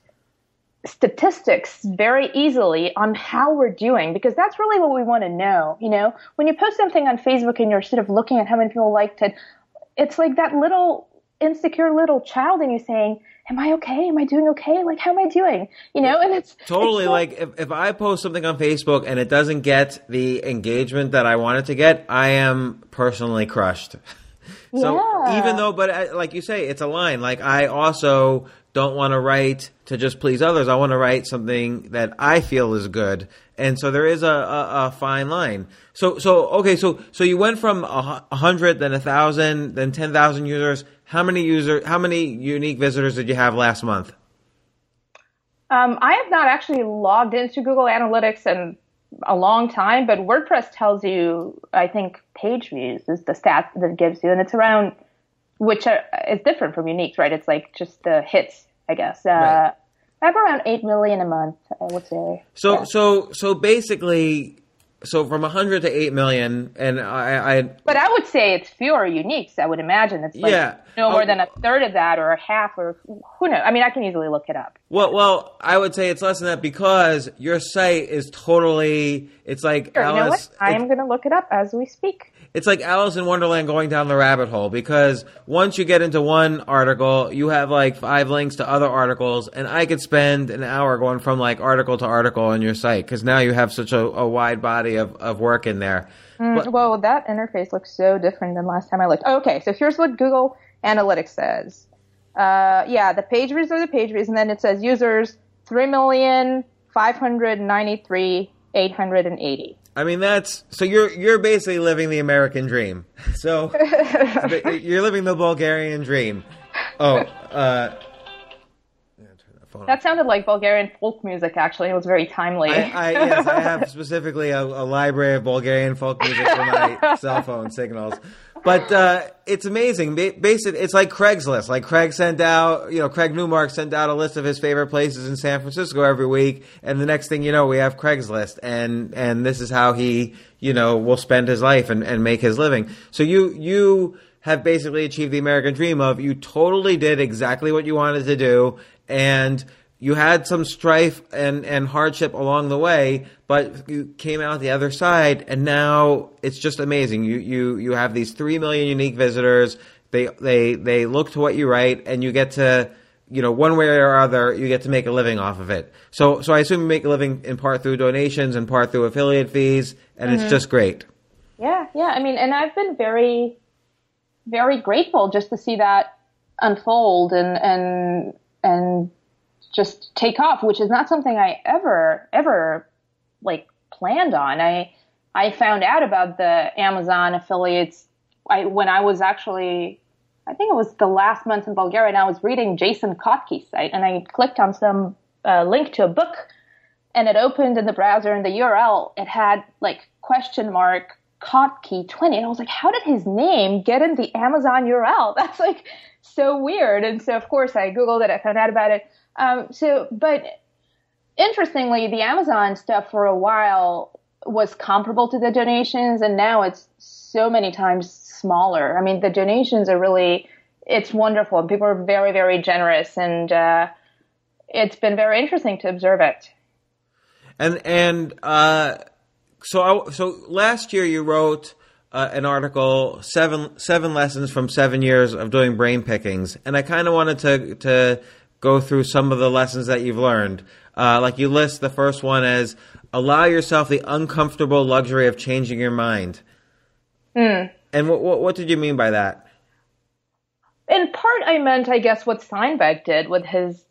statistics very easily on how we're doing because that's really what we want to know. You know, when you post something on Facebook and you're sort of looking at how many people liked it, it's like that little insecure little child in you saying am I okay? Am I doing okay? Like, how am I doing? You know, and it's totally it's so- like if, if I post something on Facebook and it doesn't get the engagement that I want it to get, I am personally crushed. (laughs) so yeah. even though, but uh, like you say, it's a line. Like I also don't want to write to just please others. I want to write something that I feel is good. And so there is a, a, a fine line. So, so, okay. So, so you went from a hundred, then a thousand, then 10,000 users. How many user, how many unique visitors did you have last month? Um, I have not actually logged into Google Analytics in a long time, but WordPress tells you, I think page views is the stat that gives you, and it's around, which are, is different from uniques, right? It's like just the hits, I guess. Uh, right. I have around eight million a month, I would say. So, yeah. so, so basically, so from 100 to 8 million and I, I but i would say it's fewer uniques. I would imagine it's like yeah. no more oh, than a third of that or a half or who knows? I mean i can easily look it up. Well well i would say it's less than that because your site is totally it's like sure, Alice, you know what? i am going to look it up as we speak it's like Alice in Wonderland going down the rabbit hole because once you get into one article, you have like five links to other articles, and I could spend an hour going from like article to article on your site because now you have such a, a, wide body of, of work in there. Mm, but, well, that interface looks so different than last time I looked. okay, so here's what Google Analytics says. Uh, yeah, the page views are the page views, and then it says users three million five hundred ninety three eight hundred and eighty. I mean, that's so you're you're basically living the American dream. So (laughs) you're living the Bulgarian dream. Oh, uh, that sounded like Bulgarian folk music. Actually, it was very timely. I, I yes, I have specifically a, a, library of Bulgarian folk music for my (laughs) cell phone signals. But uh, it's amazing. Basically, it's like Craigslist. Like Craig sent out, you know, Craig Newmark sent out a list of his favorite places in San Francisco every week, and the next thing you know, we have Craigslist, and and this is how he, you know, will spend his life and, and make his living. So you you have basically achieved the American dream of you totally did exactly what you wanted to do and you had some strife and, and hardship along the way, but you came out the other side and now it's just amazing. You, you, you have these three million unique visitors. They, they, they look to what you write and you get to, you know, one way or other, you get to make a living off of it. So, so I assume you make a living in part through donations and part through affiliate fees and mm-hmm. it's just great. Yeah. Yeah. I mean, and I've been very, very grateful just to see that unfold and, and, and just take off, which is not something I ever, ever like planned on. I, I found out about the Amazon affiliates I, when I was actually, I think it was the last month in Bulgaria and I was reading Jason Kottke's site and I clicked on some uh, link to a book and it opened in the browser and the URL, it had like question mark Kottke 20. And I was like, how did his name get in the Amazon URL? (laughs) That's like so weird. And so, of course, I Googled it, I found out about it. Um, so, but interestingly, the Amazon stuff for a while was comparable to the donations, and now it's so many times smaller. I mean, the donations are really, it's wonderful. People are very, very generous, and uh, it's been very interesting to observe it. And, and, uh, so, I, so last year you wrote uh, an article seven seven lessons from seven years of doing brain pickings, and I kind of wanted to to go through some of the lessons that you've learned. Uh, like you list the first one as allow yourself the uncomfortable luxury of changing your mind. Mm. And what, what, what did you mean by that? In part, I meant, I guess, what Steinbeck did with his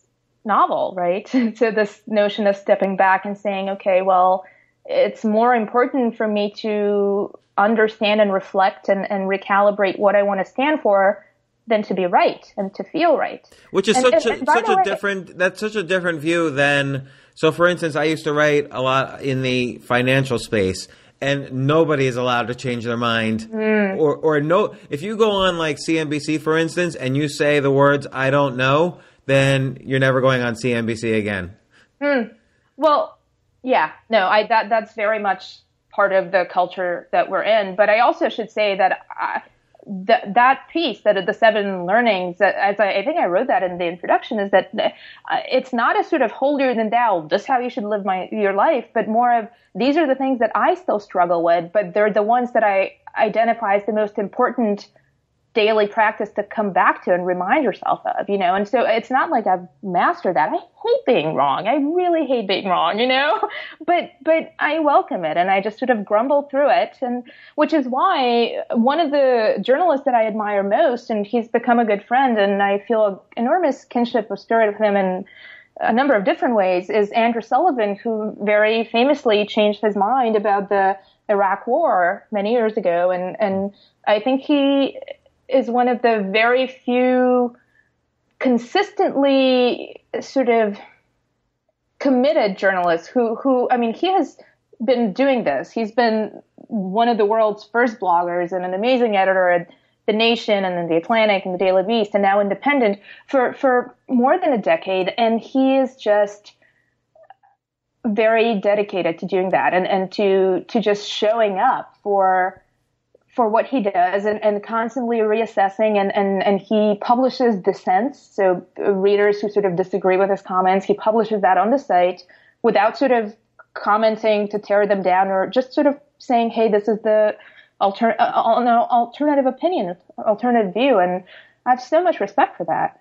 novel, right? (laughs) so this notion of stepping back and saying, okay, well, it's more important for me to understand and reflect and, and recalibrate what I want to stand for than to be right and to feel right. Which is and, such and, a, such a way, different that's such a different view than so for instance I used to write a lot in the financial space and nobody is allowed to change their mind mm. or or no if you go on like CNBC for instance and you say the words I don't know then you're never going on CNBC again. Mm. Well, yeah, no, I that that's very much part of the culture that we're in. But I also should say that I, that that piece that the seven learnings that as I, I, think I wrote that in the introduction is that uh, it's not a sort of holier than thou. just how you should live my your life, but more of these are the things that I still struggle with, but they're the ones that I identify as the most important daily practice to come back to and remind yourself of, you know. And so it's not like I've mastered that. I hate being wrong. I really hate being wrong, you know. (laughs) But but I welcome it and I just sort of grumble through it and which is why one of the journalists that I admire most and he's become a good friend and I feel enormous kinship of spirit with him in a number of different ways is Andrew Sullivan who very famously changed his mind about the Iraq war many years ago and and I think he is one of the very few consistently sort of committed journalists who who I mean he has been doing this. He's been one of the world's first bloggers and an amazing editor at The Nation and then The Atlantic and The Daily Beast and now Independent for for more than a decade and he is just very dedicated to doing that and and to to just showing up for for what he does and, and constantly reassessing and, and, and he publishes dissents. So readers who sort of disagree with his comments, he publishes that on the site without sort of commenting to tear them down or just sort of saying, Hey, this is the alter- uh, uh alternative opinion, alternative view. And I have so much respect for that.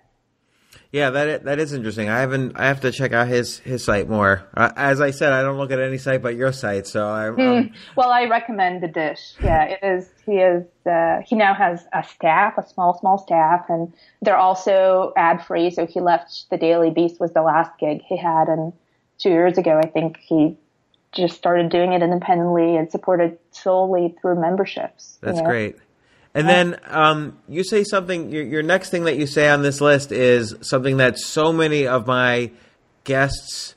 Yeah, that that is interesting. I haven't. I have to check out his his site more. Uh, as I said, I don't look at any site but your site. So I. Mm. Well, I recommend the dish. Yeah, it is. He is. Uh, he now has a staff, a small small staff, and they're also ad free. So he left the Daily Beast was the last gig he had, and two years ago, I think he just started doing it independently and supported solely through memberships. That's you know? great. And then um, you say something. Your, your next thing that you say on this list is something that so many of my guests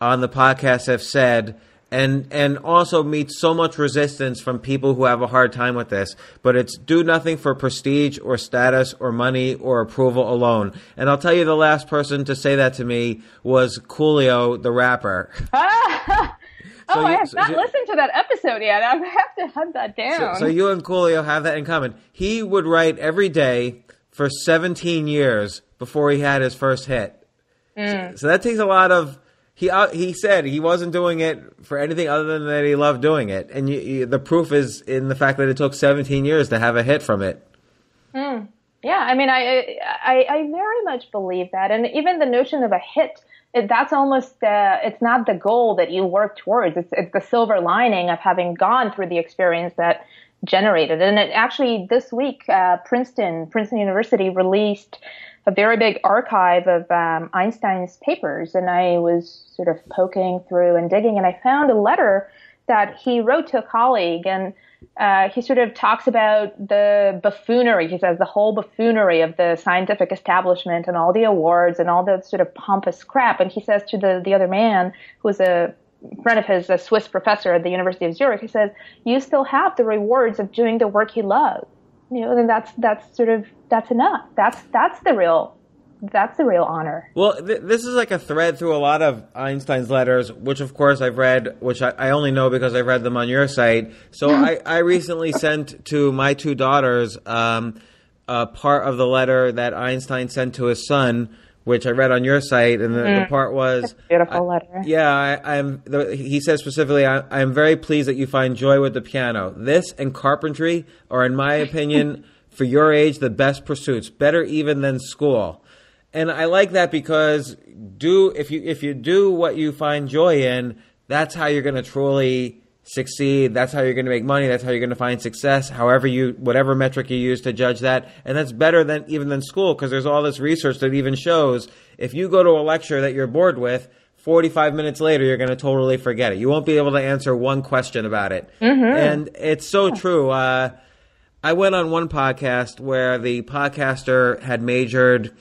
on the podcast have said, and and also meets so much resistance from people who have a hard time with this. But it's do nothing for prestige or status or money or approval alone. And I'll tell you, the last person to say that to me was Coolio, the rapper. (laughs) oh, you- I have so- not so- listened to that episode yet. I have to hunt that down. so you and Coolio have that in common. He would write every day for 17 years before he had his first hit. So, so that takes a lot of. He uh, he said he wasn't doing it for anything other than that he loved doing it, and you, you, the proof is in the fact that it took 17 years to have a hit from it. Yeah, I mean, I, I I very much believe that, and even the notion of a hit, it, that's almost it's not the goal that you work towards. It's it's the silver lining of having gone through the experience that generated. And it actually this week, uh, Princeton Princeton University released a very big archive of um, Einstein's papers, and I was sort of poking through and digging, and I found a letter that he wrote to a colleague and uh, he sort of talks about the buffoonery. He says the whole buffoonery of the scientific establishment and all the awards and all the sort of pompous crap. And he says to the, the other man, who was a friend of his, a Swiss professor at the University of Zurich, he says, you still have the rewards of doing the work you love. You know, and that's, that's sort of, that's enough. That's, that's the real, that's a real honor. Well, th- this is like a thread through a lot of Einstein's letters, which of course I've read, which I, I only know because I've read them on your site. So (laughs) I, I recently sent to my two daughters um, a part of the letter that Einstein sent to his son, which I read on your site, and the, the part was Beautiful letter. yeah, I, I'm. He says specifically, I, I am very pleased that you find joy with the piano. This and carpentry are, in my opinion, (laughs) for your age, the best pursuits, better even than school. And I like that because do if you if you do what you find joy in, that's how you're going to truly succeed. That's how you're going to make money. That's how you're going to find success. However you whatever metric you use to judge that, and that's better than even than school because there's all this research that even shows if you go to a lecture that you're bored with. 45 minutes later, you're going to totally forget it. You won't be able to answer one question about it. And it's so true. Uh, I went on one podcast where the podcaster had majored,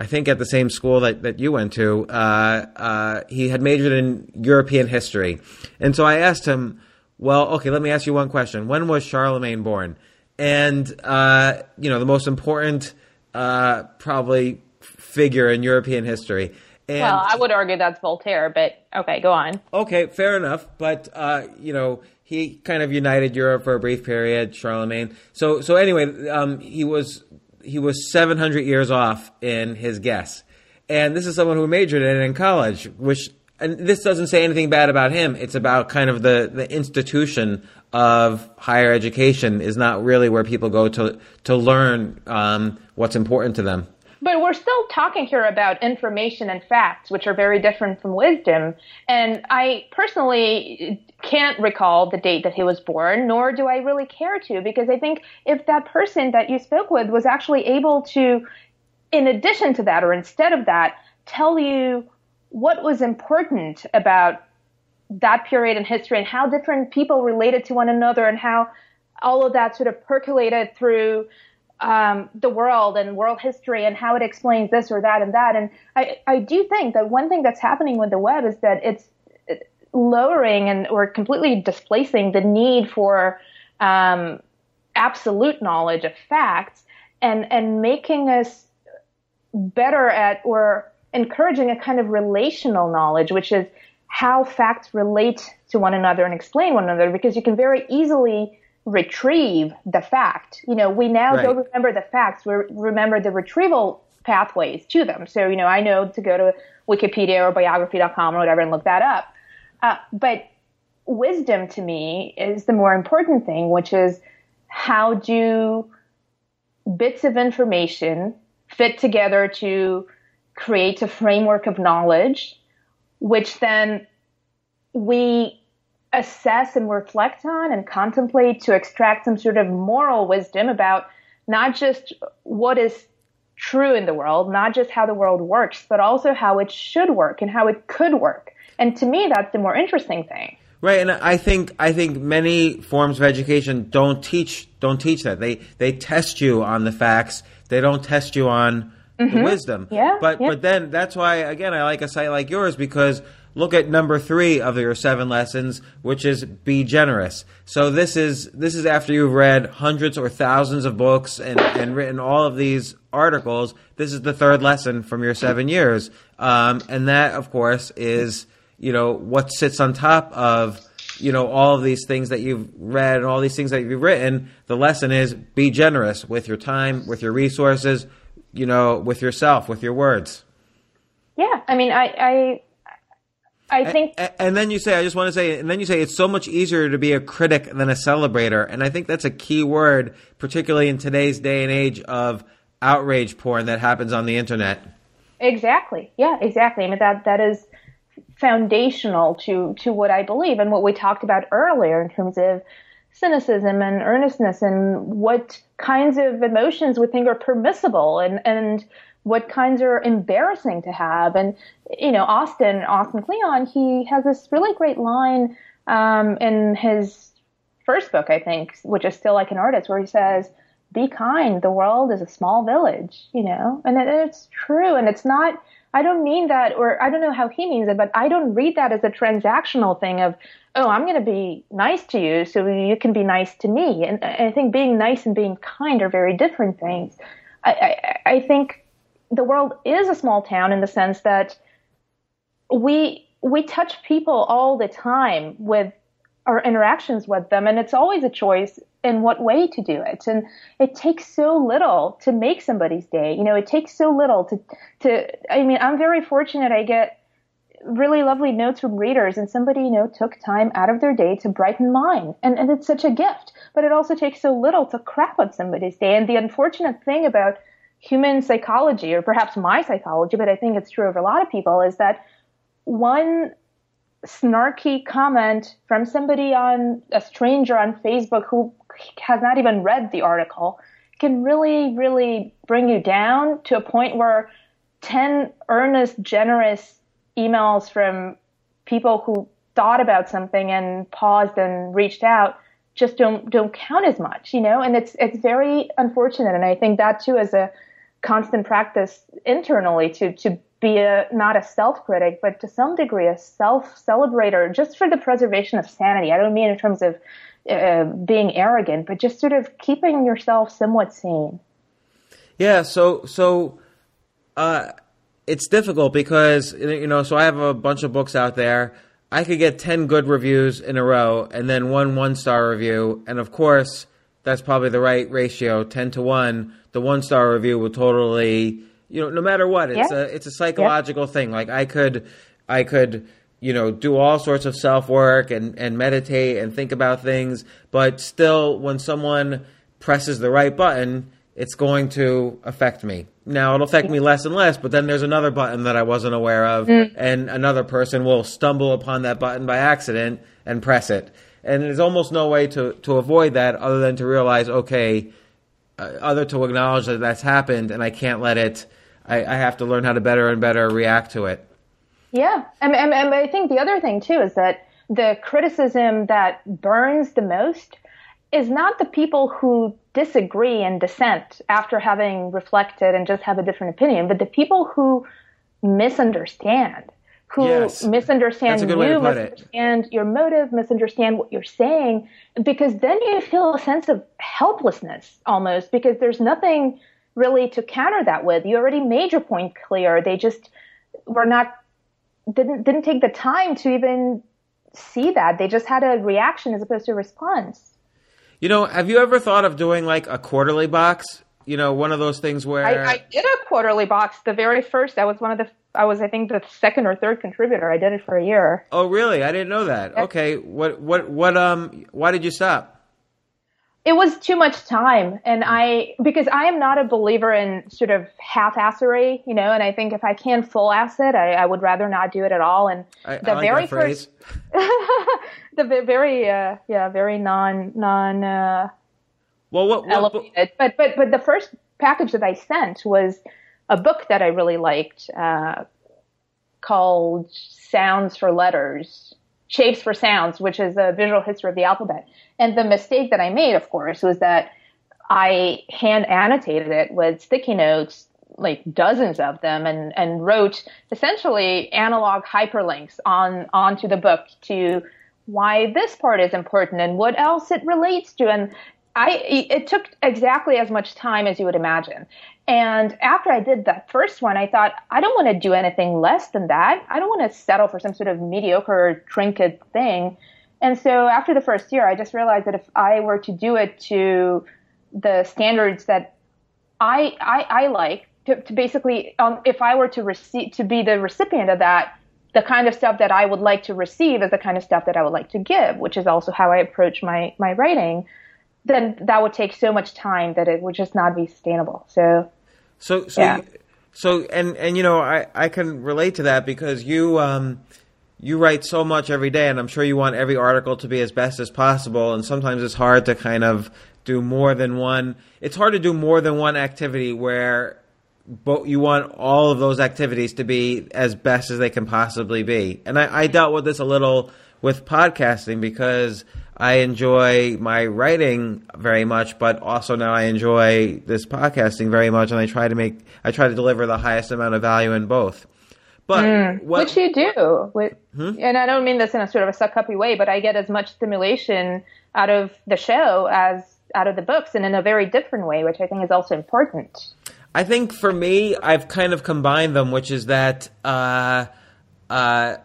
I think at the same school that, that you went to. Uh, uh, he had majored in European history. And so I asked him, well, okay, let me ask you one question. When was Charlemagne born? And, uh, you know, the most important, uh, probably figure in European history. And Well, I would argue that's Voltaire, but okay, go on. Okay, fair enough. But uh, you know, he kind of united Europe for a brief period, Charlemagne. So so anyway, um, he was he was seven hundred years off in his guess, and this is someone who majored in it in college, which. And this doesn't say anything bad about him. It's about kind of the, the institution of higher education is not really where people go to to learn um, what's important to them. But we're still talking here about information and facts, which are very different from wisdom. And I personally can't recall the date that he was born, nor do I really care to, because I think if that person that you spoke with was actually able to, in addition to that, or instead of that, tell you what was important about that period in history and how different people related to one another and how all of that sort of percolated through um, the world and world history and how it explains this or that and that. And I, I do think that one thing that's happening with the web is that it's lowering and or completely displacing the need for um, absolute knowledge of facts and and making us better at or encouraging a kind of relational knowledge, which is how facts relate to one another and explain one another, because you can very easily retrieve the fact. You know, we now Right. don't remember the facts, we remember the retrieval pathways to them. So, you know, I know to go to Wikipedia or biography.com or whatever and look that up. Uh, but wisdom to me is the more important thing, which is how do bits of information fit together to create a framework of knowledge, which then we assess and reflect on and contemplate to extract some sort of moral wisdom about not just what is true in the world, not just how the world works, but also how it should work and how it could work. And to me, that's the more interesting thing. Right, and I think I think many forms of education don't teach don't teach that. They they test you on the facts. They don't test you on the wisdom. Mm-hmm. Yeah, But yeah. but then that's why again I like a site like yours because look at number three of your seven lessons, which is be generous. So this is this is after you've read hundreds or thousands of books and, and written all of these articles. This is the third lesson from your seven years, um, and that of course is you know, what sits on top of, you know, all of these things that you've read and all these things that you've written. The lesson is be generous with your time, with your resources, you know, with yourself, with your words. Yeah, I mean, I, I, I think. And, and then you say, I just want to say, and then you say it's so much easier to be a critic than a celebrator. And I think that's a key word, particularly in today's day and age of outrage porn that happens on the internet. Exactly. Yeah, exactly. I mean, that, that is foundational to, to what I believe and what we talked about earlier in terms of cynicism and earnestness and what kinds of emotions we think are permissible and, and what kinds are embarrassing to have. And, you know, Austin, Austin Kleon, he has this really great line, um, in his first book, I think, which is Steal Like an Artist, where he says, be kind. The world is a small village, you know, and it's true. And it's not, I don't mean that, or I don't know how he means it, but I don't read that as a transactional thing of, oh, I'm going to be nice to you so you can be nice to me. And I think being nice and being kind are very different things. I, I, I think the world is a small town in the sense that we we touch people all the time with our interactions with them and it's always a choice in what way to do it. And it takes so little to make somebody's day. You know it takes so little to to i mean i'm very fortunate. I get really lovely notes from readers and somebody you know took time out of their day to brighten mine. And and it's such a gift but it also takes so little to crap on somebody's day. And the unfortunate thing about human psychology, or perhaps my psychology, but I think it's true of a lot of people, is that one snarky comment from somebody on a stranger on Facebook who has not even read the article can really, really bring you down to a point where 10 earnest, generous emails from people who thought about something and paused and reached out just don't don't count as much, you know, and it's it's very unfortunate. And I think that too is a constant practice internally to to be a not a self critic, but to some degree a self celebrator, just for the preservation of sanity. I don't mean in terms of uh, being arrogant, but just sort of keeping yourself somewhat sane. Yeah. So so. Uh, it's difficult because you know. So I have a bunch of books out there. I could get ten good reviews in a row, and then one one star review, and of course that's probably the right ratio, ten to one. The one star review will totally, you know, no matter what, it's yeah. a it's a psychological yeah. thing. Like I could, I could, you know, do all sorts of self work and and meditate and think about things, but still, when someone presses the right button, it's going to affect me. Now it'll affect me less and less, but then there's another button that I wasn't aware of, mm. and another person will stumble upon that button by accident and press it and there's almost no way to, to avoid that other than to realize, okay, uh, other to acknowledge that that's happened, and I can't let it. I, I have to learn how to better and better react to it. Yeah, and, and, and I think the other thing too is that the criticism that burns the most is not the people who disagree and dissent after having reflected and just have a different opinion, but the people who misunderstand who yes. misunderstand you, misunderstand it. your motive, misunderstand what you're saying, because then you feel a sense of helplessness almost because there's nothing really to counter that with. You already made your point clear. They just were not didn't didn't take the time to even see that. They just had a reaction as opposed to a response. You know, have you ever thought of doing like a quarterly box? You know, one of those things where I, I did a quarterly box. The very first, that was one of the I was, I think, the second or third contributor. I did it for a year. Oh, really? I didn't know that. Okay, what, what, what? Um, why did you stop? It was too much time, and I because I am not a believer in sort of half-assery, you know. And I think if I can full-ass it, I, I would rather not do it at all. And I, the I like very first, (laughs) the very, uh, yeah, very non non. Uh, well, what, what, elevated. But but but the first package that I sent was a book that I really liked uh, called Sounds for Letters, Shapes for Sounds, which is a visual history of the alphabet. And the mistake that I made, of course, was that I hand annotated it with sticky notes, like dozens of them, and, and wrote essentially analog hyperlinks on onto the book to why this part is important and what else it relates to. And I it took exactly as much time as you would imagine. And after I did the first one, I thought I don't want to do anything less than that. I don't want to settle for some sort of mediocre trinket thing. And so after the first year, I just realized that if I were to do it to the standards that I I, I like, to, to basically, um, if I were to receive to be the recipient of that, the kind of stuff that I would like to receive is the kind of stuff that I would like to give, which is also how I approach my my writing then that would take so much time that it would just not be sustainable. So, so, so, yeah. so, and and you know, I I can relate to that because you um you write so much every day, and I'm sure you want every article to be as best as possible, and sometimes it's hard to kind of do more than one. It's hard to do more than one activity where but you want all of those activities to be as best as they can possibly be. And I, I dealt with this a little with podcasting because I enjoy my writing very much, but also now I enjoy this podcasting very much, and I try to make I try to deliver the highest amount of value in both. But mm, what, which you do, hmm? and I don't mean this in a sort of a suck uppy way, but I get as much stimulation out of the show as out of the books, and in a very different way, which I think is also important. I think for me, I've kind of combined them, which is that. Uh, uh,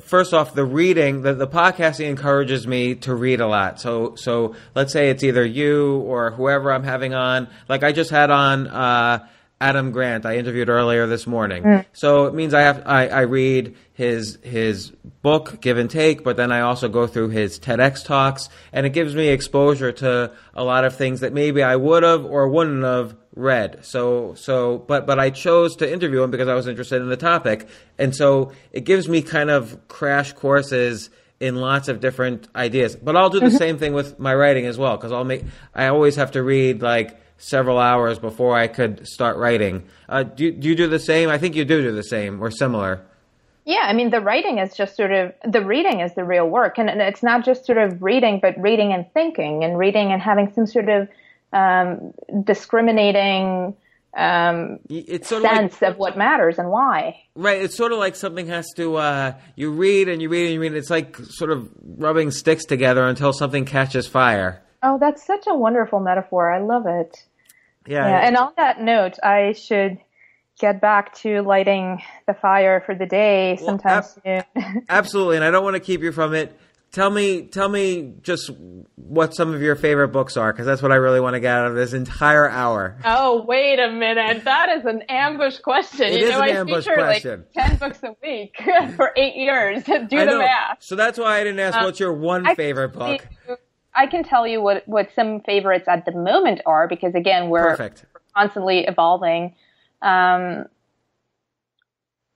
first off, the reading, the, the podcasting encourages me to read a lot. So, so let's say it's either you or whoever I'm having on. Like I just had on uh, Adam Grant. I interviewed earlier this morning. Mm. So it means I have I, I read his his book, Give and Take, but then I also go through his TEDx talks, and it gives me exposure to a lot of things that maybe I would have or wouldn't have read. So so but but I chose to interview him because I was interested in the topic. And so it gives me kind of crash courses in lots of different ideas. But I'll do the mm-hmm. same thing with my writing as well because I'll make I always have to read like several hours before I could start writing. Uh, do, do you do the same? I think you do do the same or similar. Yeah, I mean, the writing is just sort of the reading is the real work, and, and it's not just sort of reading, but reading and thinking, and reading and having some sort of um, discriminating um, it's sort sense of, like, of, what matters and why. Right. It's sort of like something has to, uh, you read and you read and you read. It's like sort of rubbing sticks together until something catches fire. Oh, that's such a wonderful metaphor. I love it. Yeah. yeah. And on that note, I should get back to lighting the fire for the day sometime well, ab- soon. (laughs) absolutely. And I don't want to keep you from it. Tell me, tell me just what some of your favorite books are, because that's what I really want to get out of this entire hour. Oh, wait a minute. That is an ambush question. It you know, an I ambush feature question. like 10 books a week (laughs) for eight years. (laughs) Do the math. So that's why I didn't ask um, what's your one I favorite book. I can tell you what, what some favorites at the moment are, because again, we're Perfect. constantly evolving. Um,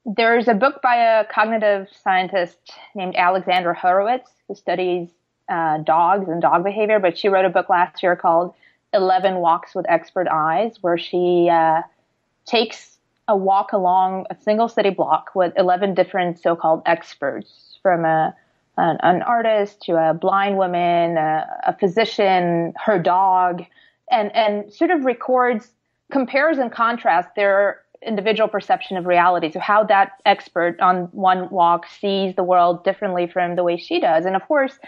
there's a book by a cognitive scientist named Alexandra Horowitz who studies uh, dogs and dog behavior, but she wrote a book last year called 11 Walks with Expert Eyes, where she uh, takes a walk along a single city block with 11 different so called experts from a, an, an, artist to a blind woman, a, a physician, her dog, and, and sort of records, compares and contrasts their individual perception of reality. So how that expert on one walk sees the world differently from the way she does. And of course,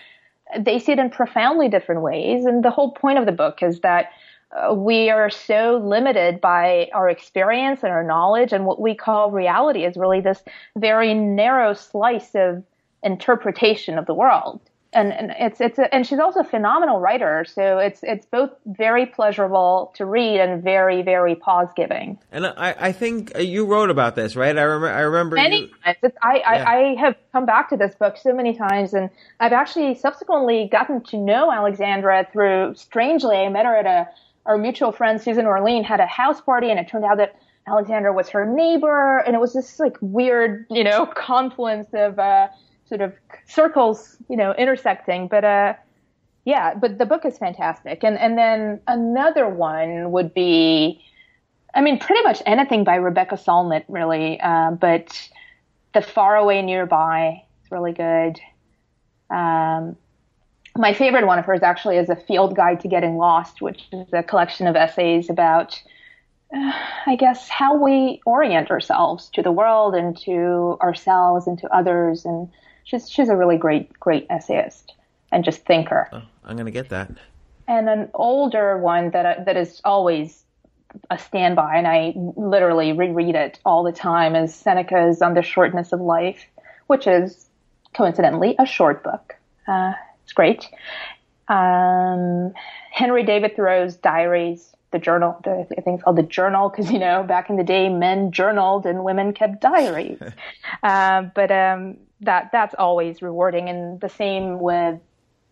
they see it in profoundly different ways. And the whole point of the book is that uh, we are so limited by our experience and our knowledge and what we call reality is really this very narrow slice of interpretation of the world and, and it's it's a, and she's also a phenomenal writer. So it's it's both very pleasurable to read and very very pause giving. And I, I think you wrote about this, right? I remember I remember many you... times. It's, I, yeah. I I have come back to this book so many times, and I've actually subsequently gotten to know Alexandra through. Strangely, I met her at a our mutual friend Susan Orlean had a house party, and it turned out that Alexandra was her neighbor, and it was this like weird, you know, (laughs) confluence of. Uh, sort of circles, you know, intersecting. But uh, yeah, but the book is fantastic. And and then another one would be, I mean, pretty much anything by Rebecca Solnit, really. Uh, but The Faraway Nearby is really good. Um, my favorite one of hers actually is a field guide to getting lost, which is a collection of essays about, uh, I guess, how we orient ourselves to the world and to ourselves and to others, and she's she's a really great great essayist and just thinker. Oh, I'm gonna get that. and an older one that that is always a standby, and I literally reread it all the time, is Seneca's On the Shortness of Life, which is coincidentally a short book. Uh, it's great. Um, Henry David Thoreau's Diaries, the journal, the, I think it's called the journal because, you know, back in the day, men journaled and women kept diaries. (laughs) uh, but um, that that's always rewarding. And the same with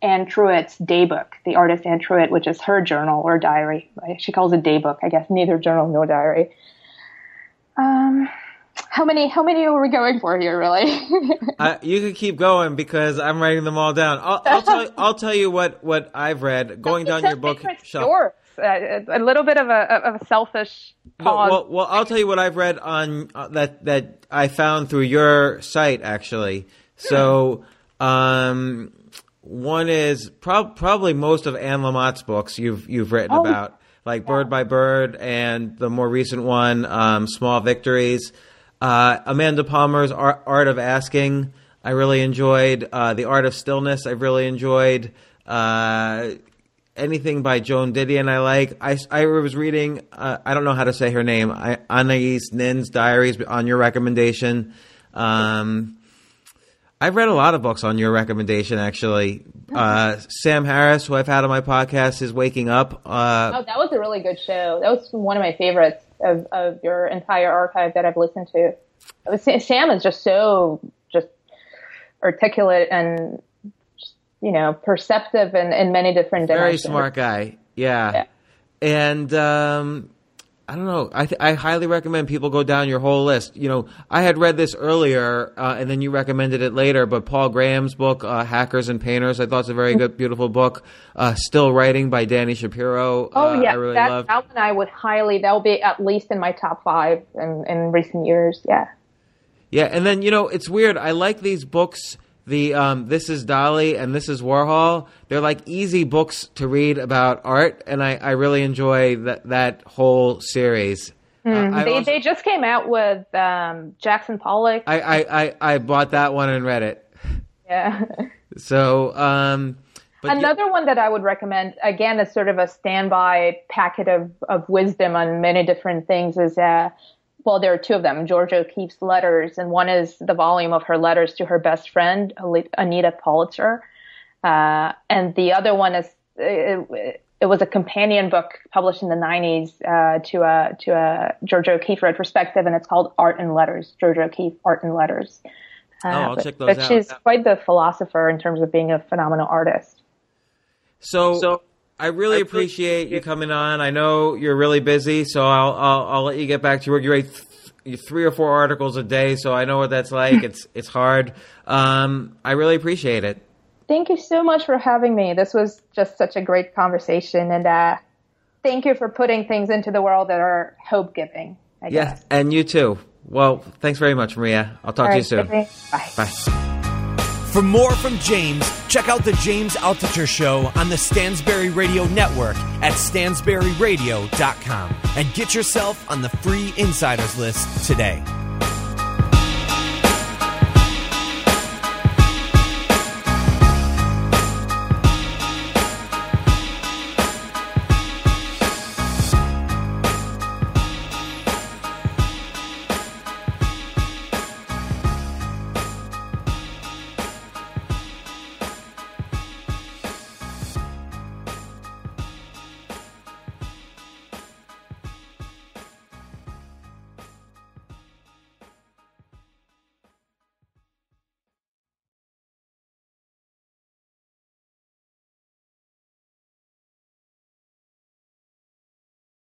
Anne Truitt's daybook, the artist Anne Truitt, which is her journal or diary. She calls it daybook, I guess, neither journal nor diary. Um, how many? How many are we going for here? Really? (laughs) uh, you can keep going because I'm writing them all down. I'll, I'll tell. I'll tell you what what I've read. Going down your book shelf. Uh, a little bit of a of a selfish pause. Well, well, well, I'll tell you what I've read on uh, that that I found through your site actually. So, um, one is prob- probably most of Anne Lamott's books you've you've written oh, about, like. Bird by Bird, and the more recent one, um, Small Victories. Uh, Amanda Palmer's Art, Art, of Asking, I really enjoyed. Uh, the Art of Stillness, I've really enjoyed. Uh, anything by Joan Didion, I like. I, I was reading, uh, I don't know how to say her name, I, Anais Nin's Diaries on your recommendation. Um, I've read a lot of books on your recommendation, actually. Uh, Sam Harris, who I've had on my podcast, is Waking Up. Uh, oh, that was a really good show. That was one of my favorites of, of your entire archive that I've listened to. Sam is just so just articulate and you know perceptive in, in many different directions. Very smart guy. Yeah. yeah. And um, I don't know. I, th- I highly recommend people go down your whole list. You know, I had read this earlier, uh, and then you recommended it later. But Paul Graham's book, uh, "Hackers and Painters," I thought it's a very good, beautiful book. Uh, Still writing by Dani Shapiro. Oh uh, yeah, I really that, loved. that one I would highly. That will be at least in my top five in, in recent years. Yeah. Yeah, and then you know it's weird. I like these books the um, this is Dalí and this is Warhol. They're like easy books to read about art, and I, I really enjoy that that whole series. Mm, uh, they also, they just came out with um, Jackson Pollock. I, I, I, I, bought that one and read it. Yeah. (laughs) So um, another yeah. one that I would recommend again is sort of a standby packet of of wisdom on many different things is uh, well, there are two of them, Georgia O'Keeffe's letters, and one is the volume of her letters to her best friend, Anita Pollitzer. Uh, and the other one is, it, it, was a companion book published in the 90s uh, to a, to a Georgia O'Keeffe retrospective, and it's called Art and Letters, Georgia O'Keeffe, Art and Letters. Uh, oh, I'll but, check those but out. she's quite the philosopher in terms of being a phenomenal artist. So, so I really I appreciate you coming on. I know you're really busy, so I'll I'll, I'll let you get back to work. You write th- three or four articles a day, so I know what that's like. (laughs) it's it's hard. Um, I really appreciate it. Thank you so much for having me. This was just such a great conversation, and uh, thank you for putting things into the world that are hope giving. Yes, and you too. Well, thanks very much, Maria. I'll talk All to right, you soon. Bye. Bye. For more from James, check out The James Altucher Show on the Stansberry Radio Network at stansberryradio.com and get yourself on the free insiders list today.